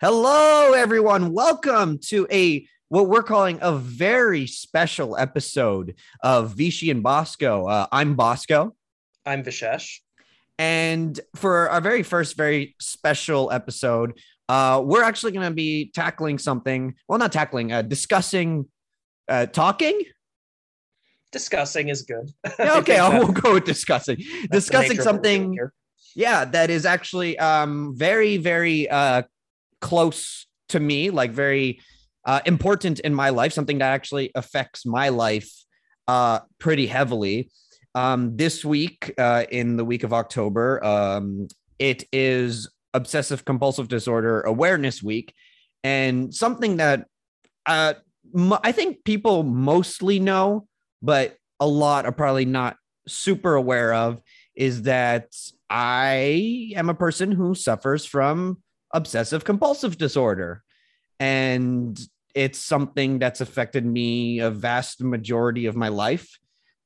Hello, everyone. Welcome to a what we're calling a very special episode of Vichy and Bosco. Uh, I'm Bosco. I'm Vishesh. And for our very first, very special episode, uh, we're actually going to be tackling something. Well, not tackling, uh, discussing, uh, talking. Discussing is good. Yeah, okay, I'll, we'll go with discussing. discussing something. Yeah, that is actually um, very, very uh, close to me, like very uh, important in my life, something that actually affects my life uh, pretty heavily. Um, this week, uh, in the week of October, um, it is Obsessive Compulsive Disorder Awareness Week, and something that uh, I think people mostly know, but a lot are probably not super aware of, is that I am a person who suffers from obsessive compulsive disorder. And it's something that's affected me a vast majority of my life.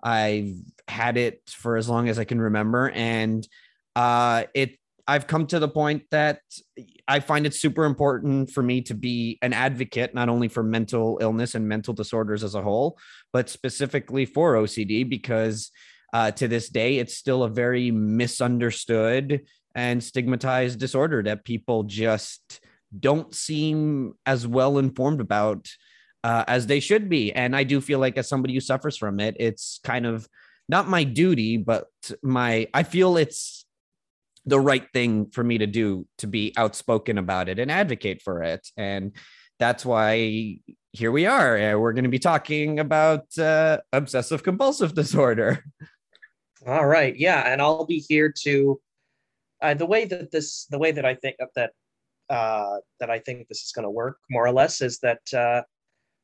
I've had it for as long as I can remember. And uh, it I've come to the point that I find it super important for me to be an advocate, not only for mental illness and mental disorders as a whole, but specifically for OCD, because uh, to this day, it's still a very misunderstood and stigmatized disorder that people just don't seem as well informed about uh, as they should be. And I do feel like, as somebody who suffers from it, it's kind of not my duty, but my, I feel it's the right thing for me to do to be outspoken about it and advocate for it. And that's why here we are. We're going to be talking about uh, obsessive compulsive disorder. All right. Yeah. And I'll be here to uh, the way that this, the way that I think that uh, that I think this is going to work more or less is that uh,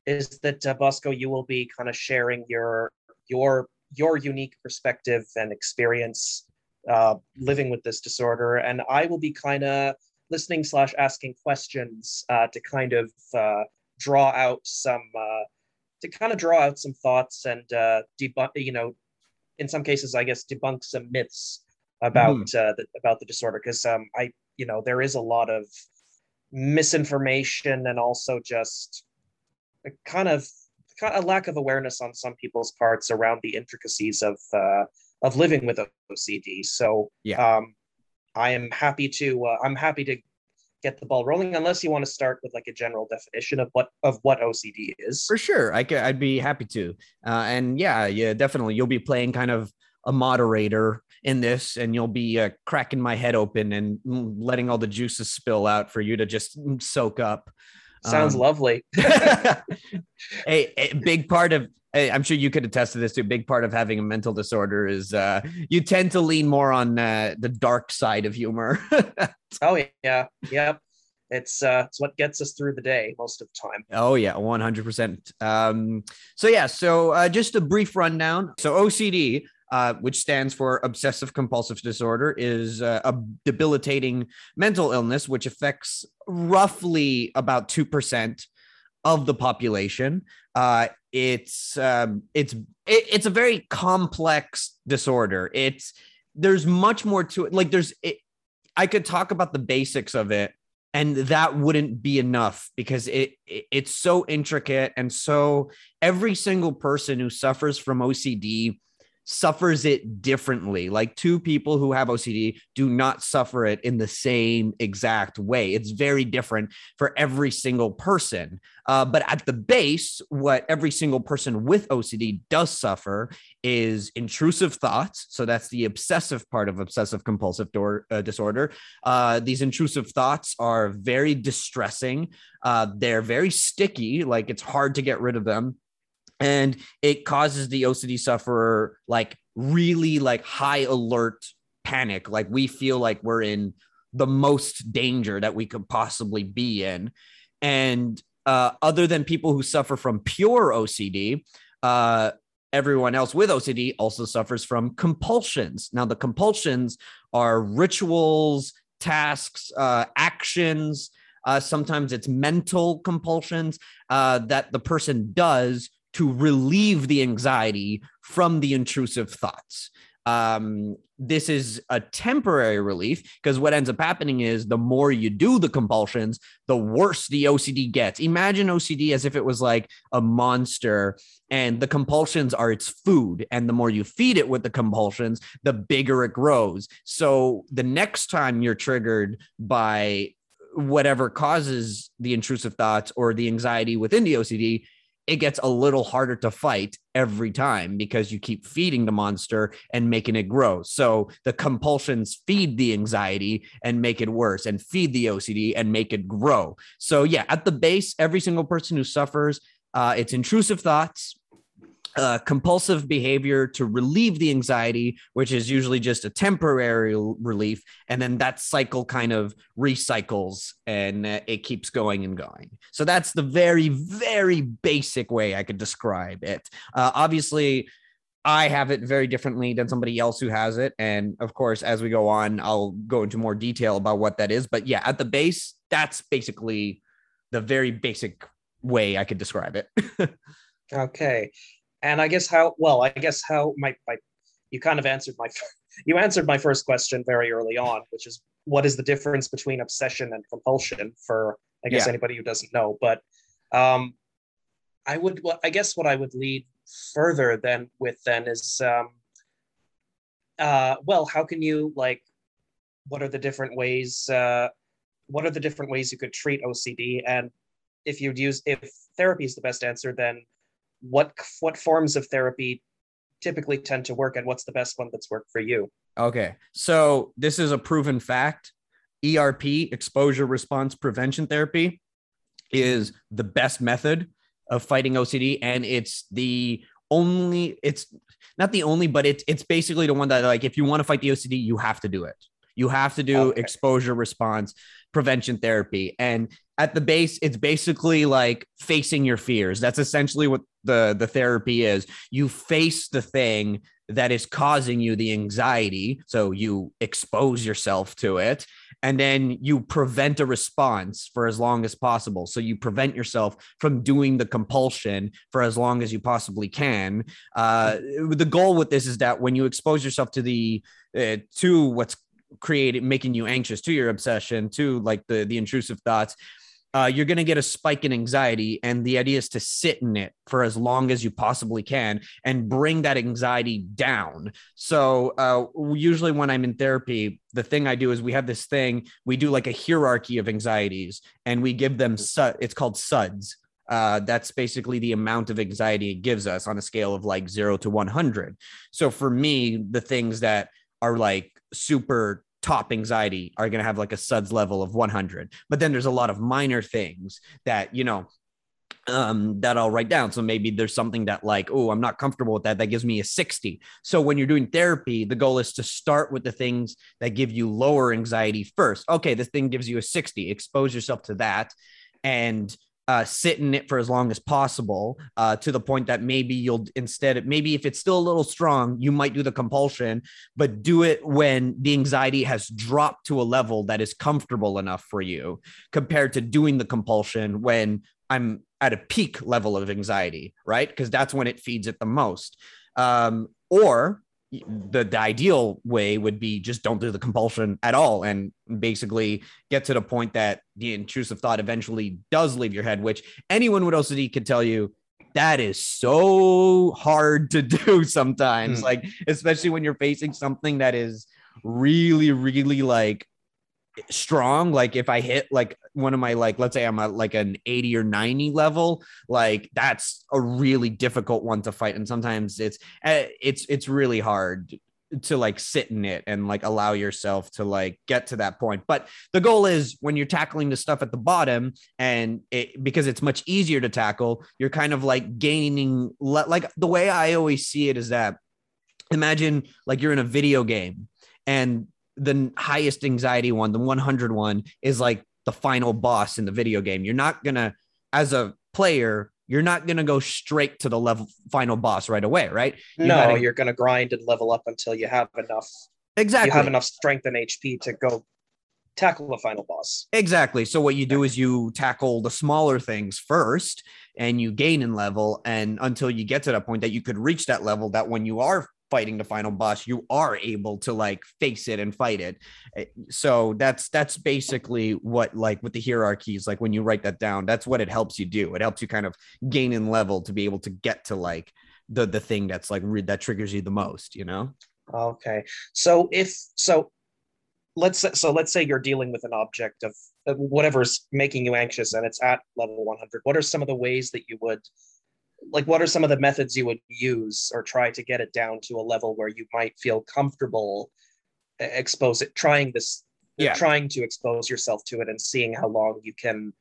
is that uh, Bosco, you will be kind of sharing your your your unique perspective and experience uh, living with this disorder, and I will be kind of listening slash asking questions uh, to kind of uh, draw out some uh, to kind of draw out some thoughts and uh, debunk, you know, in some cases, I guess, debunk some myths about mm. uh, the, about the disorder because um, I you know there is a lot of misinformation and also just a kind of a lack of awareness on some people's parts around the intricacies of uh, of living with OCD. So yeah, um, I am happy to uh, I'm happy to get the ball rolling unless you want to start with like a general definition of what of what OCD is. For sure, I could, I'd be happy to. Uh, and yeah, yeah, definitely, you'll be playing kind of a moderator in this and you'll be uh, cracking my head open and letting all the juices spill out for you to just soak up. Sounds um, lovely. A, a, big part of i'm sure you could attest to this too. A big part of having a mental disorder is uh, you tend to lean more on uh, the dark side of humor. Oh yeah. Yep. It's uh it's what gets us through the day most of the time. Oh yeah. 100% um so yeah. So uh, just a brief rundown. So ocd uh, which stands for obsessive compulsive disorder, is uh, a debilitating mental illness which affects roughly about 2% of the population. Uh, it's um, it's it, it's a very complex disorder. It's there's much more to it. Like there's it, I could talk about the basics of it and that wouldn't be enough because it, it, it's so intricate and so every single person who suffers from OCD suffers it differently. Like two people who have OCD do not suffer it in the same exact way. It's very different for every single person. Uh, but at the base, what every single person with OCD does suffer is intrusive thoughts. So that's the obsessive part of obsessive compulsive uh, disorder. Uh, these intrusive thoughts are very distressing. Uh, they're very sticky, like it's hard to get rid of them and it causes the OCD sufferer like really like high alert panic. Like we feel like we're in the most danger that we could possibly be in. And uh, other than people who suffer from pure OCD uh, everyone else with OCD also suffers from compulsions. Now the compulsions are rituals tasks uh, actions. Uh, sometimes it's mental compulsions uh, that the person does to relieve the anxiety from the intrusive thoughts. um, this is a temporary relief because what ends up happening is the more you do the compulsions, the worse the OCD gets. Imagine OCD as if it was like a monster and the compulsions are its food. And the more you feed it with the compulsions, the bigger it grows. So the next time you're triggered by whatever causes the intrusive thoughts or the anxiety within the OCD, it gets a little harder to fight every time because you keep feeding the monster and making it grow. So the compulsions feed the anxiety and make it worse, and feed the OCD and make it grow. So, yeah, at the base, every single person who suffers, uh, it's intrusive thoughts, uh, compulsive behavior to relieve the anxiety, which is usually just a temporary relief. And then that cycle kind of recycles and uh, it keeps going and going. So that's the very, very basic way I could describe it. Uh, obviously, I have it very differently than somebody else who has it. And of course, as we go on, I'll go into more detail about what that is. But yeah, at the base, that's basically the very basic way I could describe it. okay and I guess how well I guess how my, my you kind of answered my you answered my first question very early on, which is what is the difference between obsession and compulsion for I guess yeah. anybody who doesn't know. But um, I would well, I guess what I would lead further than with then is um, uh, well, how can you like what are the different ways uh, what are the different ways you could treat OCD and if you'd use if therapy is the best answer then what what forms of therapy typically tend to work and what's the best one that's worked for you? Okay. So this is a proven fact. Erp exposure response prevention therapy is the best method of fighting ocd and it's the only it's not the only but it's it's basically the one that like if you want to fight the ocd you have to do it. You have to do okay. exposure response prevention therapy. And at the base it's basically like facing your fears. That's essentially what the the therapy is you face the thing that is causing you the anxiety. So you expose yourself to it and then you prevent a response for as long as possible. So you prevent yourself from doing the compulsion for as long as you possibly can. Uh, the goal with this is that when you expose yourself to the uh, to what's creating making you anxious to your obsession to like the the intrusive thoughts uh, you're going to get a spike in anxiety. And the idea is to sit in it for as long as you possibly can and bring that anxiety down. So, uh, usually when I'm in therapy, the thing I do is we have this thing, we do like a hierarchy of anxieties and we give them, su- it's called SUDS. Uh, that's basically the amount of anxiety it gives us on a scale of like zero to 100. So, for me, the things that are like super top anxiety are going to have like a suds level of 100 but then there's a lot of minor things that you know um that I'll write down. So maybe there's something that like oh I'm not comfortable with that. That gives me a 60 so when you're doing therapy the goal is to start with the things that give you lower anxiety first. Okay this thing gives you a 60 expose yourself to that. And uh, sit in it for as long as possible uh, to the point that maybe you'll instead maybe if it's still a little strong you might do the compulsion but do it when the anxiety has dropped to a level that is comfortable enough for you compared to doing the compulsion when i'm at a peak level of anxiety right? Because that's when it feeds it the most. Um, or the, the ideal way would be just don't do the compulsion at all and basically get to the point that the intrusive thought eventually does leave your head which anyone with ocd could tell you that is so hard to do sometimes mm. like especially when you're facing something that is really really like strong like if i hit like one of my like let's say i'm at like an 80 or 90 level like that's a really difficult one to fight. And sometimes it's eh, it's it's really hard to like sit in it and like allow yourself to like get to that point. But the goal is when you're tackling the stuff at the bottom and it because it's much easier to tackle you're kind of like gaining like the way i always see it is that imagine like you're in a video game and the highest anxiety one, the 100 one, is like the final boss in the video game. You're not gonna, as a player, you're not gonna go straight to the level final boss right away, right? You no, gotta, you're gonna grind and level up until you have enough. Exactly. You have enough strength and HP to go tackle the final boss. Exactly. So what you do is you tackle the smaller things first and you gain in level and until you get to that point that you could reach that level that when you are fighting the final boss you are able to like face it and fight it Eh, so that's that's basically what like with the hierarchies like when you write that down that's what it helps you do it helps you kind of gain in level to be able to get to like the the thing that's like re- that triggers you the most you know Okay. So if so let's so let's say you're dealing with an object of of whatever's making you anxious and it's at level 100. What are some of the ways that you would like what are some of the methods you would use or try to get it down to a level where you might feel comfortable expose it trying this Yeah. trying to expose yourself to it and seeing how long you can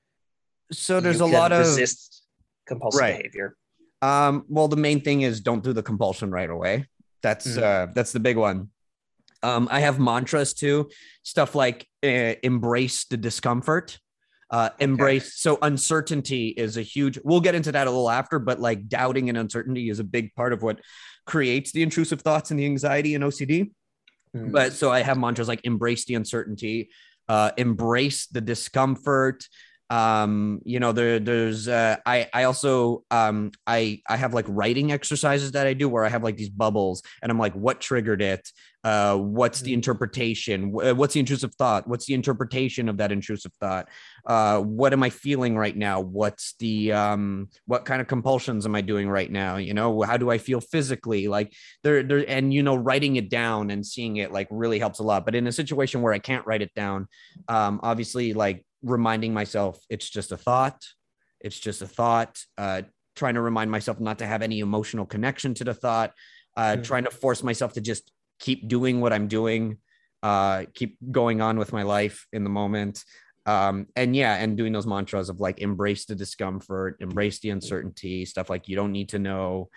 so there's a lot of resist compulsive Right. behavior. Um, well, the main thing is don't do the compulsion right away. That's Mhm. uh that's the big one. Um, I have mantras too, stuff like uh, embrace the discomfort. Uh, embrace so uncertainty is a huge we'll get into that a little after but like doubting and uncertainty is a big part of what creates the intrusive thoughts and the anxiety and ocd Mm. but so I have mantras like embrace the uncertainty, uh, embrace the discomfort. Um, you know, there, there's, uh, I, I also, um, I, I have like writing exercises that I do where I have like these bubbles and I'm like, what triggered it? Uh, what's the Mhm. interpretation? What's the intrusive thought? What's the interpretation of that intrusive thought? Uh, what am I feeling right now? What's the, um, what kind of compulsions am I doing right now? You know, how do I feel physically? Like, there there and you know writing it down and seeing it like really helps a lot but in a situation where i can't write it down um obviously like reminding myself it's just a thought it's just a thought uh trying to remind myself not to have any emotional connection to the thought uh Mhm. trying to force myself to just keep doing what i'm doing uh keep going on with my life in the moment. Um and yeah and doing those mantras of like embrace the discomfort embrace the uncertainty stuff like you don't need to know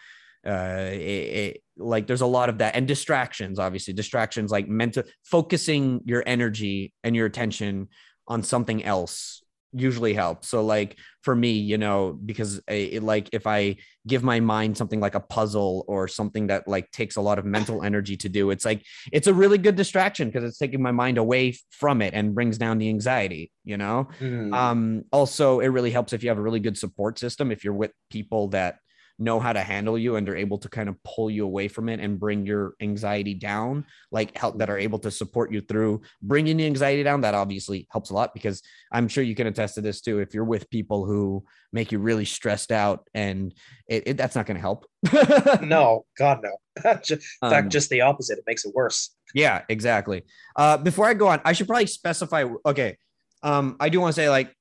uh it, it, like there's a lot of that and distractions obviously distractions like mental focusing your energy and your attention on something else usually helps so like for me you know because I- it, like if i give my mind something like a puzzle or something that like takes a lot of mental energy to do it's like it's a really good distraction because it's taking my mind away from it and brings down the anxiety you know Mm. um, also, it really helps if you have a really good support system. If you're with people that know how to handle you and are able to kind of pull you away from it and bring your anxiety down, like help that are able to support you through bringing the anxiety down. That obviously helps a lot because I'm sure you can attest to this too. If you're with people who make you really stressed out, and it, it that's not going to help. no, God no. In fact, Um, just the opposite. It makes it worse. Yeah, exactly. Uh, before I go on, I should probably specify. Okay, um, I do want to say like,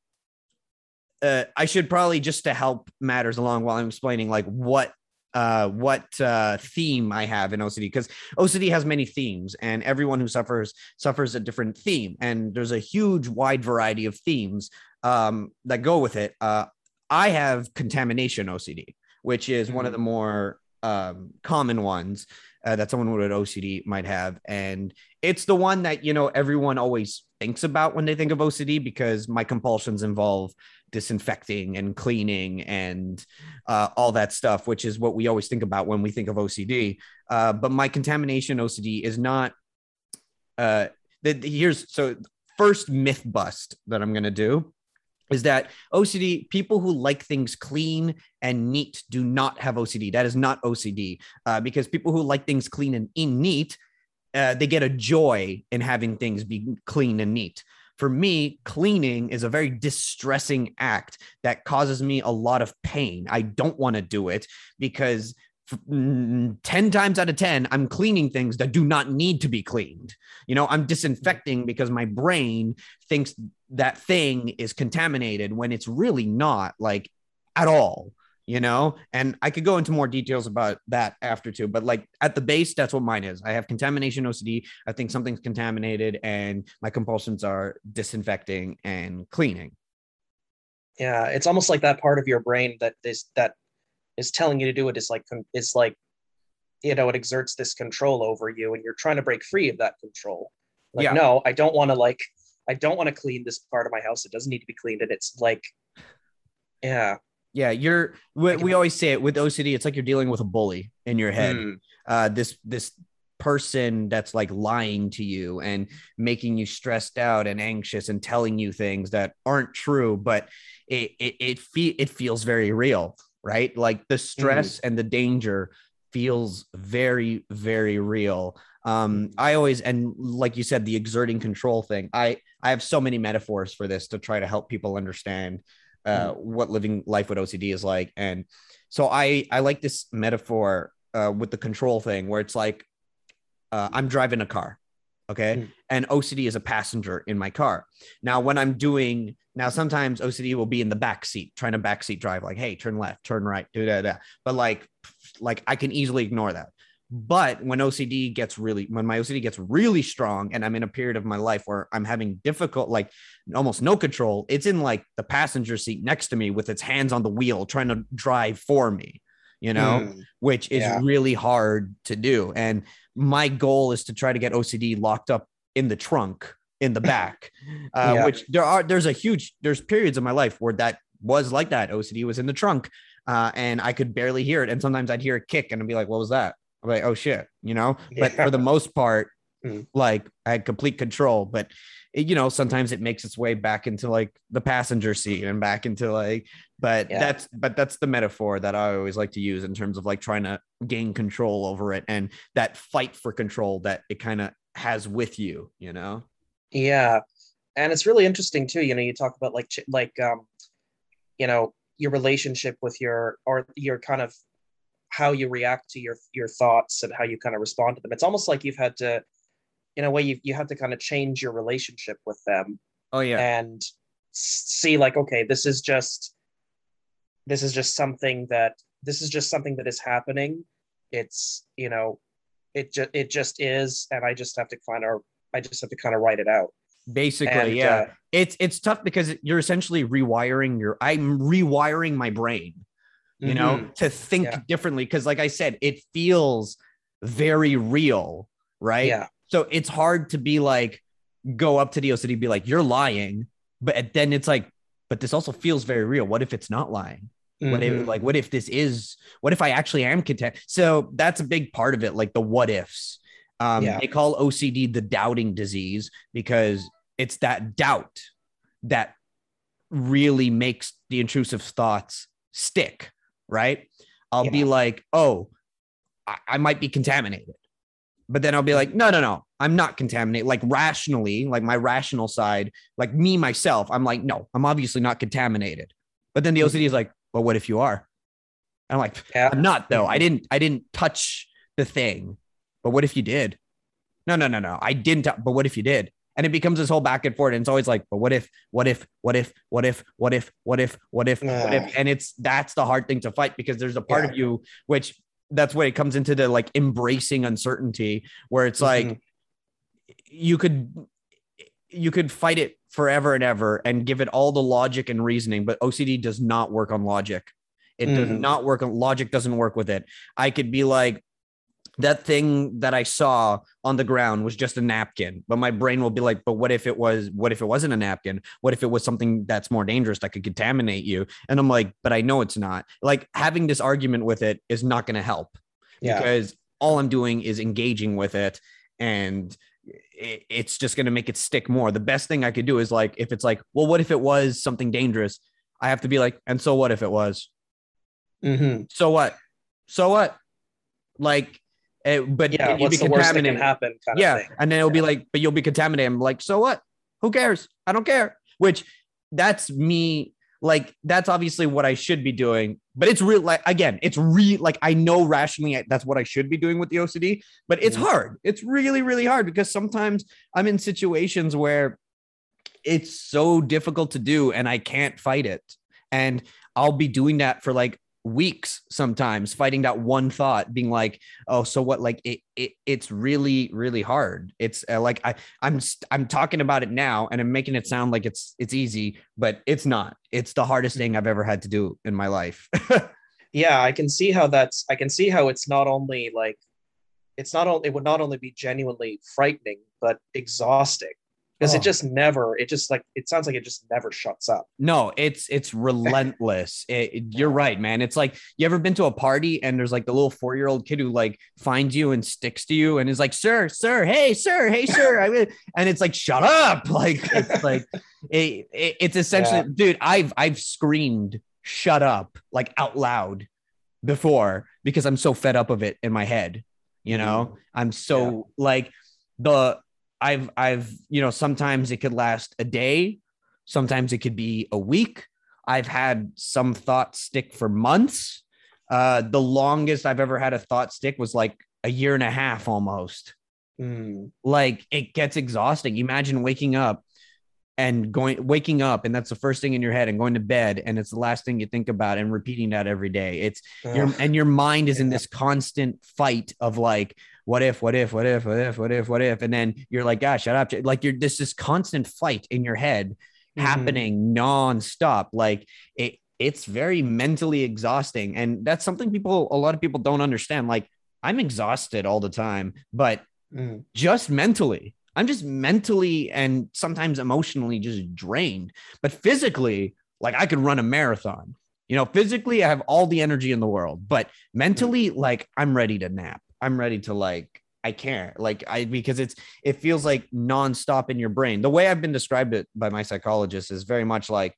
uh, I should probably just to help matters along while I'm explaining like what uh what uh theme I have in OCD because OCD has many themes and everyone who suffers suffers a different theme and there's a huge wide variety of themes um that go with it. Uh I have contamination OCD, which is one of the more um common ones uh, that someone with OCD might have. And it's the one that, you know, everyone always thinks about when they think of OCD because my compulsions involve disinfecting and cleaning and uh, all that stuff, which is what we always think about when we think of OCD. Uh, but my contamination OCD is not. Uh, the, the- here's so first myth bust that I'm going to do is that OCD people who like things clean and neat do not have OCD. That is not OCD uh, because people who like things clean and in neat, uh, they get a joy in having things be clean and neat. For me, cleaning is a very distressing act that causes me a lot of pain. I don't want to do it because mm, 10 times out of 10, I'm cleaning things that do not need to be cleaned. You know, I'm disinfecting because my brain thinks that thing is contaminated when it's really not like at all you know and i could go into more details about that after too but like at the base that's what mine is i have contamination ocd i think something's contaminated and my compulsions are disinfecting and cleaning Yeah, it's almost like that part of your brain that is that is telling you to do it is like is like you know it exerts this control over you and you're trying to break free of that control. Like Yeah. no, I don't want to like I don't want to clean this part of my house. It doesn't need to be cleaned and it's like yeah. Yeah you're we, we always say it with ocd it's like you're dealing with a bully in your head Hmm. uh, this this person that's like lying to you and making you stressed out and anxious and telling you things that aren't true, but it it it, fe- it feels very real, right? Like the stress and the danger feels very very real um i always and like you said the exerting control thing i i have so many metaphors for this to try to help people understand uh what living life with ocd is like. And so i i like this metaphor uh with the control thing where it's like uh, i'm driving a car okay? Mm. and ocd is a passenger in my car. Now when i'm doing now sometimes ocd will be in the back seat trying to backseat drive like hey turn left turn right do that but like like i can easily ignore that but when ocd gets really when my ocd gets really strong and i'm in a period of my life where i'm having difficult like almost no control it's in like the passenger seat next to me with its hands on the wheel trying to drive for me you know Mm. which is Yeah. really hard to do. And my goal is to try to get OCD locked up in the trunk in the back, uh, Yeah. which there are, there's a huge, there's periods of my life where that was like that. OCD was in the trunk uh, and I could barely hear it. And sometimes I'd hear a kick and I'd be like, what was that? I'm like, oh shit, you know, but Yeah. for the most part, Mm. like I had complete control, but it, you know, sometimes it makes its way back into like the passenger seat and back into like, but Yeah. that's, but that's the metaphor that I always like to use in terms of like trying to gain control over it and that fight for control that it kind of has with you, you know? Yeah, and it's really interesting too. You know, you talk about like like um, you know, your relationship with your or your kind of how you react to your your thoughts and how you kind of respond to them. It's almost like you've had to, in a way, you you had to kind of change your relationship with them Oh yeah. and see like, okay, this is just this is just something that this is just something that is happening. It's you know, it just it just is, and I just have to kind of I just have to kind of write it out. Basically, And, yeah. uh, it's it's tough because you're essentially rewiring your I'm rewiring my brain, you know, Mhm. to think Yeah. differently. Cause like I said, it feels very real, right? Yeah. So it's hard to be like, go up to the OCD, and be like, you're lying. But then it's like, but this also feels very real. What if it's not lying? What if Mhm. like what if this is what if I actually am content? So that's a big part of it, like the what ifs. Um, Yeah. they call OCD the doubting disease because it's that doubt that really makes the intrusive thoughts stick, right? I'll be like, oh, I, I might be contaminated. But then I'll be like, no, no, no, I'm not contaminated. Like rationally, like my rational side, like me, myself, I'm like, no, I'm obviously not contaminated. But then the OCD is like, but what if you are? I'm like, Yeah. I'm not though. I mm-hmm. didn't, I didn't touch the thing. But what if you did? No, no, no, no. I didn't. But what if you did? And it becomes this whole back and forth. And it's always like, but what if, what if, what if, what if, what if, what if, what if, what if? And it's that's the hard thing to fight because there's a part Yeah. of you which that's where it comes into the like embracing uncertainty, where it's like Mhm. you could you could fight it forever and ever and give it all the logic and reasoning, but OCD does not work on logic. It does Mhm. not work on logic, doesn't work with it. I could be like, that thing that I saw on the ground was just a napkin, but my brain will be like, but what if it was, what if it wasn't a napkin? What if it was something that's more dangerous that could contaminate you? And I'm like, but I know it's not. Like having this argument with it is not going to help Yeah. because all I'm doing is engaging with it and it, it's just going to make it stick more. The best thing I could do is like, if it's like, well, what if it was something dangerous? I have to be like, and so what if it was? Mhm. So what? So what? Like, eh, but Yeah. you'd What's be the worst that can happen? Kind Yeah. Of thing. And then it'll be like, but you'll be contaminated. I'm like, so what? Who cares? I don't care. Which that's me. Like, that's obviously what I should be doing. But it's real. Like, again, it's real. Like, I know rationally that's what I should be doing with the OCD, but it's Mhm. hard. It's really, really hard because sometimes I'm in situations where it's so difficult to do and I can't fight it. And I'll be doing that for like weeks sometimes fighting that one thought being like oh so what? Like it, it it's really really hard. It's uh, like i i'm i'm talking about it now and i'm making it sound like it's it's easy but it's not. It's the hardest thing i've ever had to do in my life. Yeah i can see how that's i can see how it's not only like it's not only it would not only be genuinely frightening but exhausting because Oh. it just never it just like it sounds like it just never shuts up no it's it's relentless It- it- you're right man it's like you ever been to a party and there's like the little four-year-old kid who like finds you and sticks to you and is like sir sir hey sir hey sir I will-" and it's like shut up like it's like it, it- it's essentially Yeah. dude i've i've screamed shut up like out loud before because I'm so fed up of it in my head. You mm-hmm. know, I'm so like the I've I've you know sometimes it could last a day, sometimes it could be a week. I've had some thoughts stick for months. Uh, the longest I've ever had a thought stick was like a year and a half almost. Mm. Like it gets exhausting. Imagine waking up and going waking up and that's the first thing in your head and going to bed and it's the last thing you think about and repeating that every day. It's your and your mind is in this constant fight of like what if what if what if what if what if what if and then you're like gosh shut up like you're this this constant fight in your head Mhm. happening nonstop like it it's very mentally exhausting and that's something people a lot of people don't understand like i'm exhausted all the time but Mm. just mentally i'm just mentally and sometimes emotionally just drained. But physically like i could run a marathon. You know physically i have all the energy in the world but mentally like i'm ready to nap. I'm ready to like i can't like i because it's it feels like nonstop in your brain. The way i've been described it by my psychologist is very much like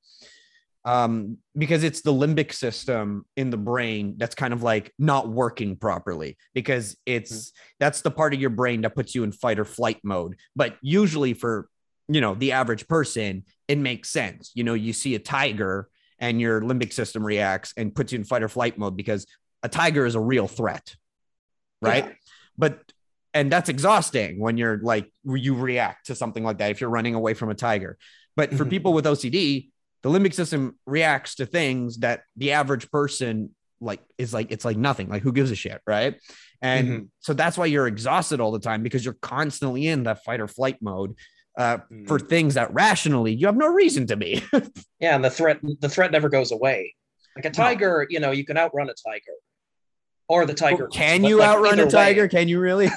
um because it's the limbic system in the brain that's kind of like not working properly because it's that's the part of your brain that puts you in fight or flight mode. But usually for you know the average person it makes sense. You know you see a tiger and your limbic system reacts and puts you in fight or flight mode because a tiger is a real threat right? Yeah. but and that's exhausting when you're like you react to something like that if you're running away from a tiger. But for Mhm. people with ocd the limbic system reacts to things that the average person like is like it's like nothing. Like who gives a shit right? And Mhm. so that's why you're exhausted all the time because you're constantly in that fight or flight mode uh, for Mm. things that rationally you have no reason to be. Yeah, and the threat the threat never goes away. Like a tiger, you know, you can outrun a tiger, or the tiger. can you like, outrun a either way, tiger can you really?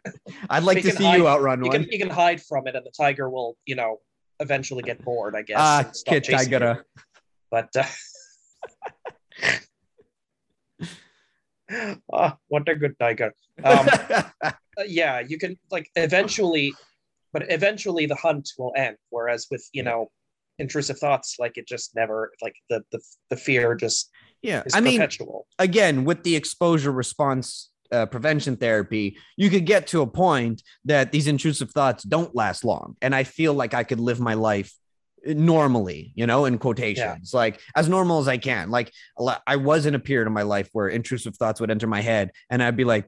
I'd like You to see you hide- outrun You one. can you can hide from it, and the tiger will, you know, eventually get bored. I guess. ah kid you. tiger But uh, ah, what a good tiger. Um, uh, yeah, you can like eventually, but eventually the hunt will end. Whereas with you know intrusive thoughts, like it just never like the the the fear just yeah is i mean again with the exposure response uh, prevention therapy you could get to a point that these intrusive thoughts don't last long. And i feel like i could live my life normally you know in quotations like as normal as i can. Like i was in a period of my life where intrusive thoughts would enter my head and i'd be like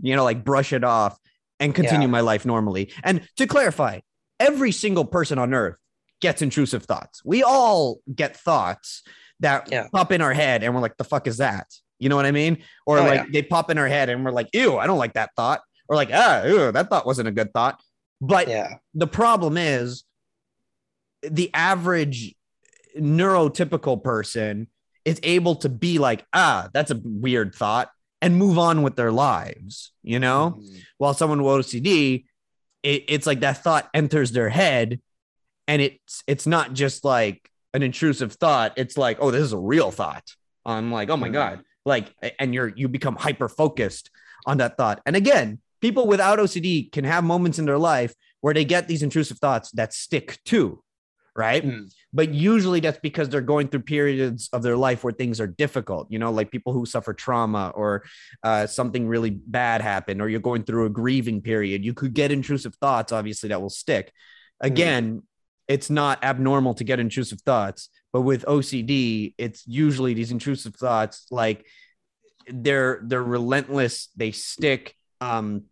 you know like brush it off and continue Yeah. my life normally. And to clarify every single person on earth gets intrusive thoughts. We all get thoughts that Yeah. pop in our head and we're like the fuck is that you know what i mean? Or Oh, like yeah. they pop in our head and we're like ew i don't like that thought. Or like ah ew, that thought wasn't a good thought. But Yeah, the problem is the average neurotypical person is able to be like ah that's a weird thought and move on with their lives you know? Mhm. while someone with ocd it, it's like that thought enters their head and it's it's not just like an intrusive thought. It's like oh this is a real thought. I'm like oh my Mhm. god like and you're you become hyper focused on that thought. And again people without ocd can have moments in their life where they get these intrusive thoughts that stick too right? Mm. but usually that's because they're going through periods of their life where things are difficult you know like people who suffer trauma or uh, something really bad happened or you're going through a grieving period. You could get intrusive thoughts obviously that will stick. Again it's not abnormal to get intrusive thoughts but with ocd it's usually these intrusive thoughts like they're they're relentless they stick um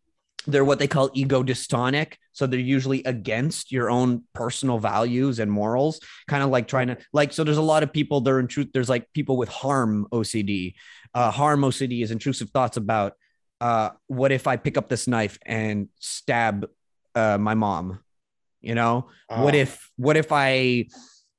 they're what they call ego dystonic so they're usually against your own personal values and morals kind of like trying to like so there's a lot of people there in truth there's like people with harm ocd uh harm ocd is intrusive thoughts about uh what if i pick up this knife and stab uh my mom you know? What Oh. if what if i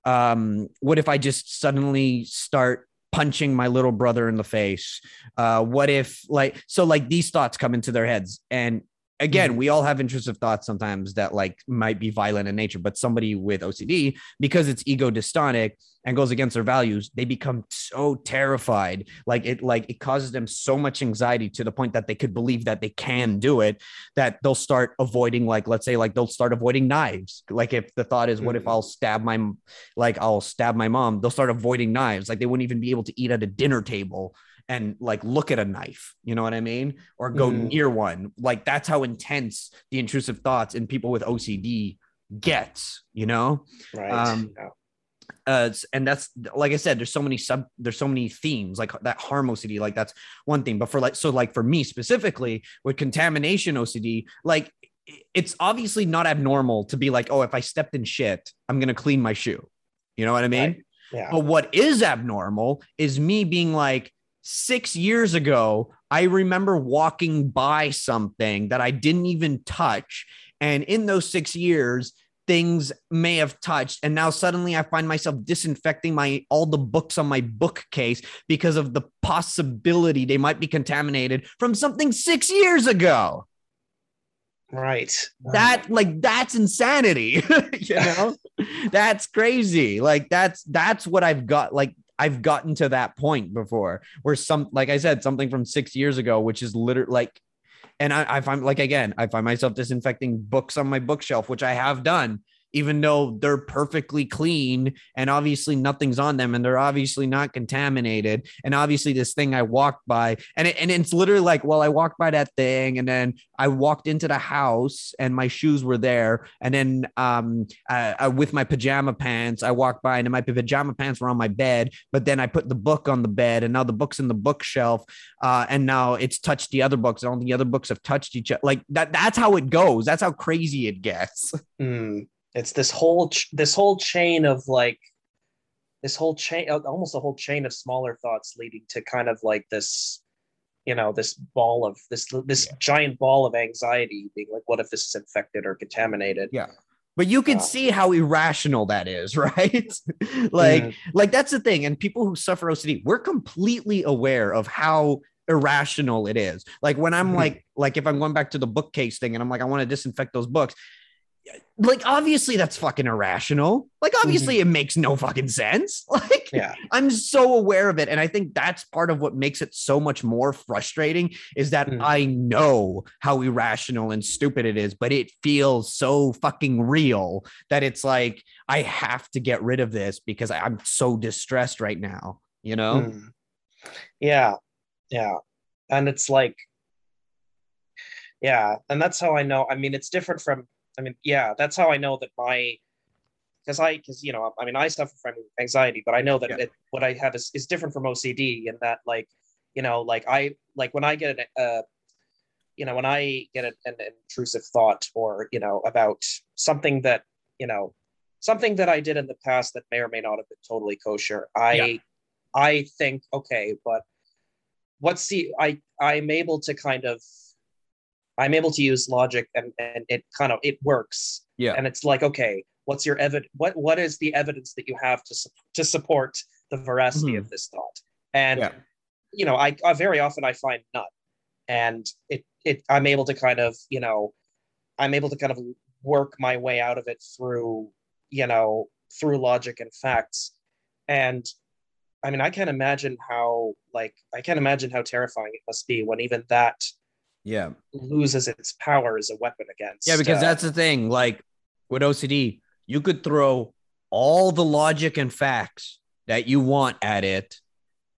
um what if i just suddenly start punching my little brother in the face? Uh what if like so like these thoughts come into their heads and again Mhm. we all have intrusive thoughts sometimes that like might be violent in nature but somebody with ocd because it's ego dystonic and goes against their values they become so terrified like it like it causes them so much anxiety to the point that they could believe that they can do it that they'll start avoiding like let's say like they'll start avoiding knives like if the thought is what if Mhm. i'll stab my like i'll stab my mom they'll start avoiding knives like they wouldn't even be able to eat at a dinner table and like look at a knife you know what i mean or go Mm. near one like that's how intense the intrusive thoughts in people with ocd gets you know Right. Um, yeah. uh and that's like i said there's so many sub there's so many themes like that harm ocd like that's one thing but for like so like for me specifically with contamination ocd like it's obviously not abnormal to be like oh if i stepped in shit i'm gonna clean my shoe you know what i mean Right. Yeah. but what is abnormal is me being like, six years ago, I remember walking by something that I didn't even touch. And in those six years, things may have touched. And now suddenly I find myself disinfecting my all the books on my bookcase because of the possibility they might be contaminated from something six years ago. Right. That like that's insanity. you know, that's crazy. Like that's that's what I've got. Like I've gotten to that point before where some like I said, something from six years ago, which is literally like and I, I find like again, I find myself disinfecting books on my bookshelf, which I have done, even though they're perfectly clean and obviously nothing's on them and they're obviously not contaminated. And obviously, this thing I walked by, and it, and it's literally like, well, I walked by that thing, and then I walked into the house, and my shoes were there, and then um, I, I, with my pajama pants, I walked by, and my pajama pants were on my bed, but then I put the book on the bed, and now the book's in the bookshelf, uh, and now it's touched the other books, and all the other books have touched each other. Like that. That's how it goes. That's how crazy it gets. Mm. It's this whole ch- this whole chain of like this whole chain almost a whole chain of smaller thoughts leading to kind of like this you know this ball of this this Yeah. giant ball of anxiety being like what if this is infected or contaminated Yeah. But you can Wow. see how irrational that is, right? like, Mhm. like that's the thing. And people who suffer OCD, we're completely aware of how irrational it is. Like when I'm Mhm. like, like if I'm going back to the bookcase thing and I'm like, I want to disinfect those books. Like, obviously that's fucking irrational. Like, obviously it makes no fucking sense. Like, yeah I'm so aware of it. And I think that's part of what makes it so much more frustrating is that Mm. I know how irrational and stupid it is, but it feels so fucking real that it's like, I have to get rid of this because I'm so distressed right now, you know? Mm. Yeah, yeah. And it's like, yeah, and that's how I know. I mean, it's different from, I mean, yeah, that's how I know that my, because I, because, you know, I mean, I suffer from anxiety, but I know that Yeah. it, what I have is, is different from OCD in that, like, you know, like I, like when I get an, uh, you know, when I get an, an intrusive thought or, you know, about something that, you know, something that I did in the past that may or may not have been totally kosher, I, Yeah. I think, okay, but what's the I I'm able to kind of I'm able to use logic and, and it kind of it works. Yeah. And it's like, okay, what's your evidence what what is the evidence that you have to su- to support the veracity of mm-hmm. this thought? And Yeah. you know, I, I very often I find none. And it it I'm able to kind of, you know, I'm able to kind of work my way out of it through, you know, through logic and facts. And I mean, I can't imagine how like I can't imagine how terrifying it must be when even that Yeah. loses its power as a weapon against. Yeah, because uh, that's the thing. Like with OCD, you could throw all the logic and facts that you want at it.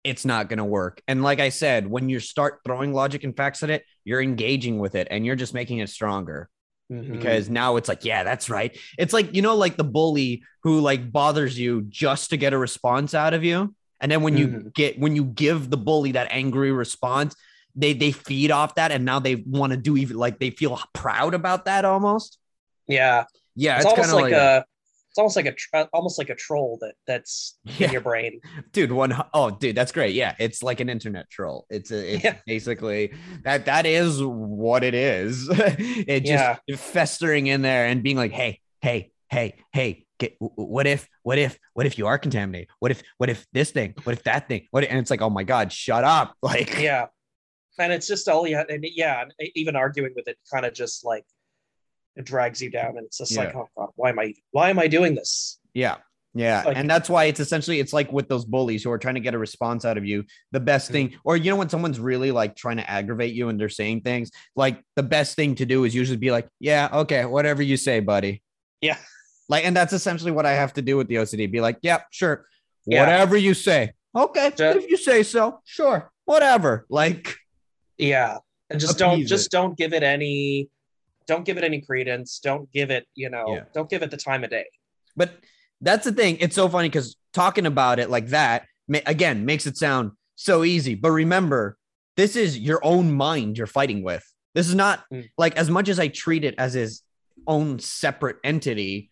It's not going to work. And like I said, when you start throwing logic and facts at it, you're engaging with it and you're just making it stronger mhm. because now it's like, yeah, that's right. It's like, you know, like the bully who like bothers you just to get a response out of you. And then when you Mhm. get, when you give the bully that angry response, they, they feed off that and now they want to do even like they feel proud about that almost. yeah, Yeah, it's, it's, almost like, like, a it's almost like a tr- almost like a troll that that's Yeah. in your brain. dude. One oh, dude, that's great. Yeah, it's like an internet troll. It's a, it's Yeah. basically that that is what it is. it just Yeah. festering in there and being like, hey, hey, hey, hey. Get, what if what if what if you are contaminated what if what if this thing what if that thing what if, and it's like oh my god shut up like Yeah, and it's just all yeah, and yeah, and even arguing with it kind of just like it drags you down, and it's just like, oh god, why am I why am I doing this? Yeah. Yeah. Like- and that's why it's essentially it's like with those bullies who are trying to get a response out of you. The best Mm. thing, or you know, when someone's really like trying to aggravate you and they're saying things, like the best thing to do is usually be like, Yeah, okay, whatever you say, buddy. Yeah. Like, and that's essentially what I have to do with the OCD. Be like, yeah, sure. Yeah. Whatever you say. Okay. If you say so, sure. whatever. Like, yeah, and just don't just it. don't give it any don't give it any credence. Don't give it you know Yeah. don't give it the time of day. but that's the thing. It's so funny because talking about it like that, again, makes it sound so easy. But remember, this is your own mind you're fighting with. This is not Mm. like as much as I treat it as his own separate entity,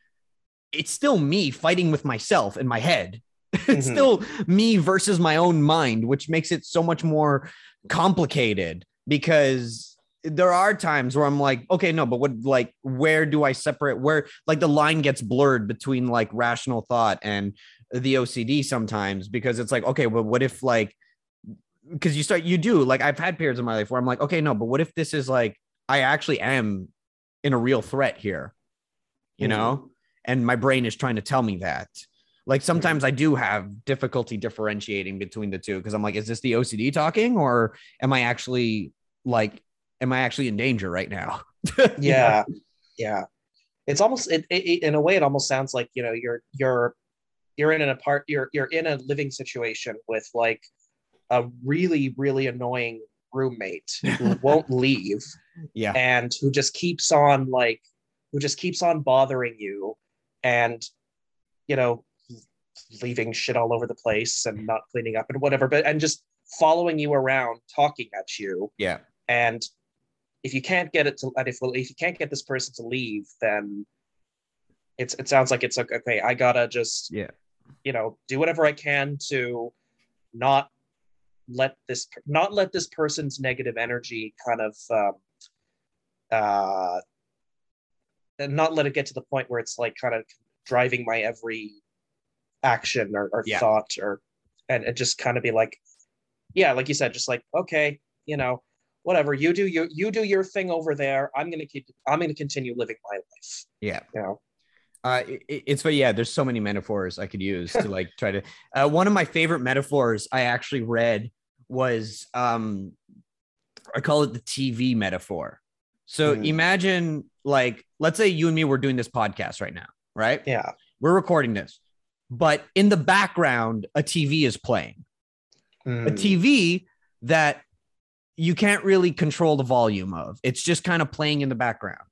it's still me fighting with myself in my head. it's Mhm. still me versus my own mind, which makes it so much more complicated because there are times where I'm like, okay, no, but what, like, where do I separate where, like, the line gets blurred between like rational thought and the OCD sometimes because it's like, okay, well, what if, like, because you start, you do, like, I've had periods in my life where I'm like, okay, no, but what if this is like, I actually am in a real threat here, you Mhm. know? And my brain is trying to tell me that. Like sometimes I do have difficulty differentiating between the two because I'm like, is this the OCD talking or am I actually like, am I actually in danger right now? yeah. Yeah. It's almost it, it, in a way it almost sounds like you know you're you're you're in an apart you're you're in a living situation with like a really really annoying roommate who won't leave Yeah. and who just keeps on like who just keeps on bothering you. And you know leaving shit all over the place and not cleaning up and whatever but and just following you around talking at you Yeah. and if you can't get it to and if if you can't get this person to leave then it's it sounds like it's like okay i gotta just Yeah. you know do whatever i can to not let this not let this person's negative energy kind of um uh and not let it get to the point where it's like kind of driving my every action or, or Yeah. thought or and it just kind of be like yeah like you said just like okay you know whatever you do you you do your thing over there i'm gonna keep i'm gonna continue living my life Yeah. you know Uh, it- it's but yeah, there's so many metaphors I could use to like try to. Uh, one of my favorite metaphors I actually read was um, I call it the TV metaphor. So Mhm. imagine like let's say you and me were doing this podcast right now, right? yeah We're recording this, but in the background a TV is playing. a Mm, TV that you can't really control the volume of. It's just kind of playing in the background.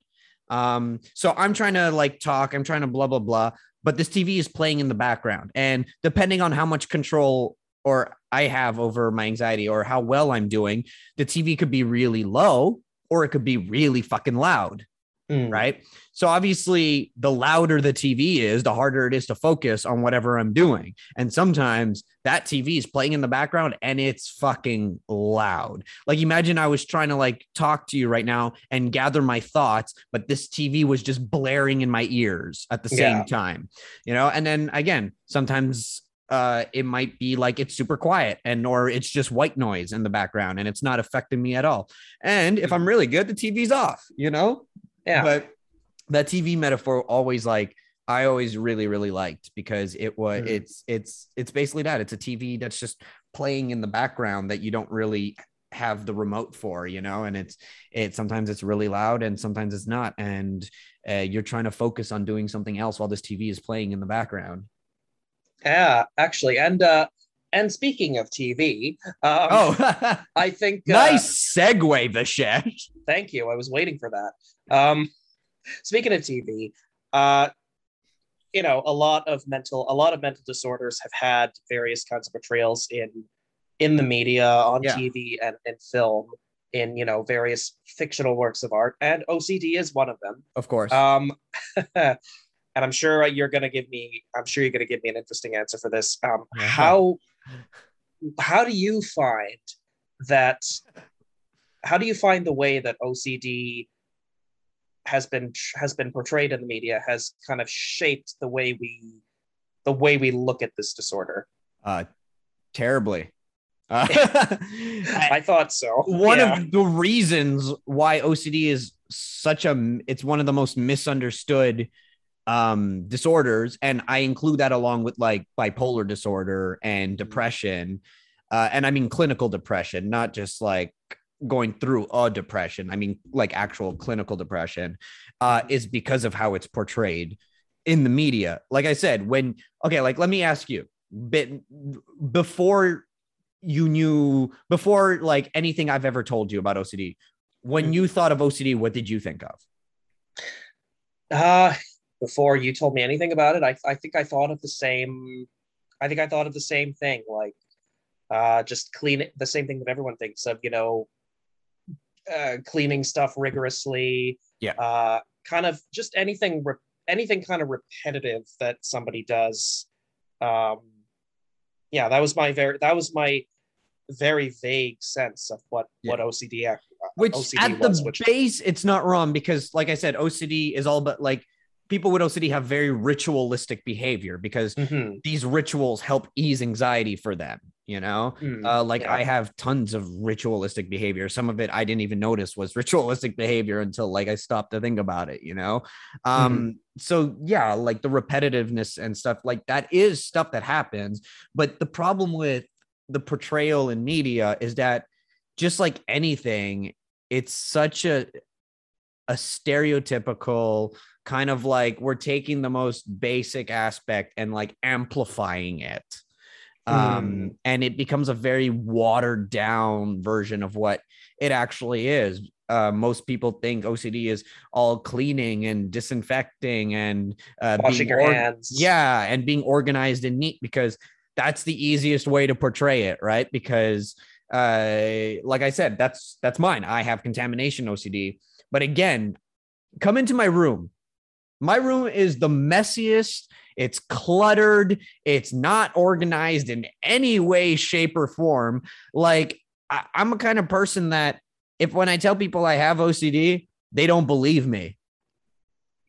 Um, so I'm trying to like talk, I'm trying to blah blah blah, but this TV is playing in the background, and depending on how much control or I have over my anxiety or how well I'm doing, the TV could be really low or it could be really fucking loud mm, right? So obviously, the louder the TV is, the harder it is to focus on whatever I'm doing. And sometimes that TV is playing in the background and it's fucking loud. Like imagine I was trying to like talk to you right now and gather my thoughts, but this TV was just blaring in my ears at the same Yeah. time. You know, and then again, sometimes uh it might be like it's super quiet and or it's just white noise in the background and it's not affecting me at all. And if I'm really good, the TV's off, you know? Yeah. But that TV metaphor always like I always really really liked because it was Mhm. it's it's it's basically that. It's a TV that's just playing in the background that you don't really have the remote for, you know, and it's it sometimes it's really loud and sometimes it's not, and uh, you're trying to focus on doing something else while this TV is playing in the background. yeah actually. And uh and speaking of tv um, Oh, i think uh, nice segue, Vishesh. thank you i was waiting for that um speaking of tv uh you know a lot of mental a lot of mental disorders have had various kinds of portrayals in in the media on Yeah. tv and in film in you know various fictional works of art and ocd is one of them Of course. um and i'm sure you're going to give me i'm sure you're going to give me an interesting answer for this um Yeah. how how do you find that how do you find the way that ocd has been has been portrayed in the media has kind of shaped the way we the way we look at this disorder uh, terribly. Uh, i, thought so one Yeah. of the reasons why OCD is such a it's one of the most misunderstood um disorders and I include that along with like bipolar disorder and depression uh and I mean clinical depression not just like going through a depression I mean like actual clinical depression uh is because of how it's portrayed in the media like I said when okay like let me ask you bit before you knew before like anything I've ever told you about OCD. When Mm-hmm. you thought of OCD, what did you think of? Uh, before you told me anything about it, I, I think I thought of the same. I think I thought of the same thing, like uh, just clean it, the same thing that everyone thinks of, you know, uh, cleaning stuff rigorously. Yeah. Uh, kind of just anything, re- anything kind of repetitive that somebody does. Um, yeah, that was my very, that was my very vague sense of what Yeah. what OCD ac- Which OCD at was, the which base, it's not wrong because, like I said, OCD is all about like people with OCD have very ritualistic behavior because Mhm. these rituals help ease anxiety for them. You know, Mm, uh, like yeah. I have tons of ritualistic behavior. Some of it I didn't even notice was ritualistic behavior until like I stopped to think about it. You know, um, so yeah, like the repetitiveness and stuff like that is stuff that happens. But the problem with the portrayal in media is that just like anything, it's such a a stereotypical kind of like we're taking the most basic aspect and like amplifying it um and it becomes a very watered down version of what it actually is uh, most people think OCD is all cleaning and disinfecting and uh, washing being your org- hands. yeah, and being organized and neat because that's the easiest way to portray it, right? Because uh like I said, that's that's mine. I have contamination OCD. But again, come into my room. My room is the messiest. It's cluttered. It's not organized in any way, shape, or form. Like I, I'm a kind of person that if when I tell people I have OCD, they don't believe me.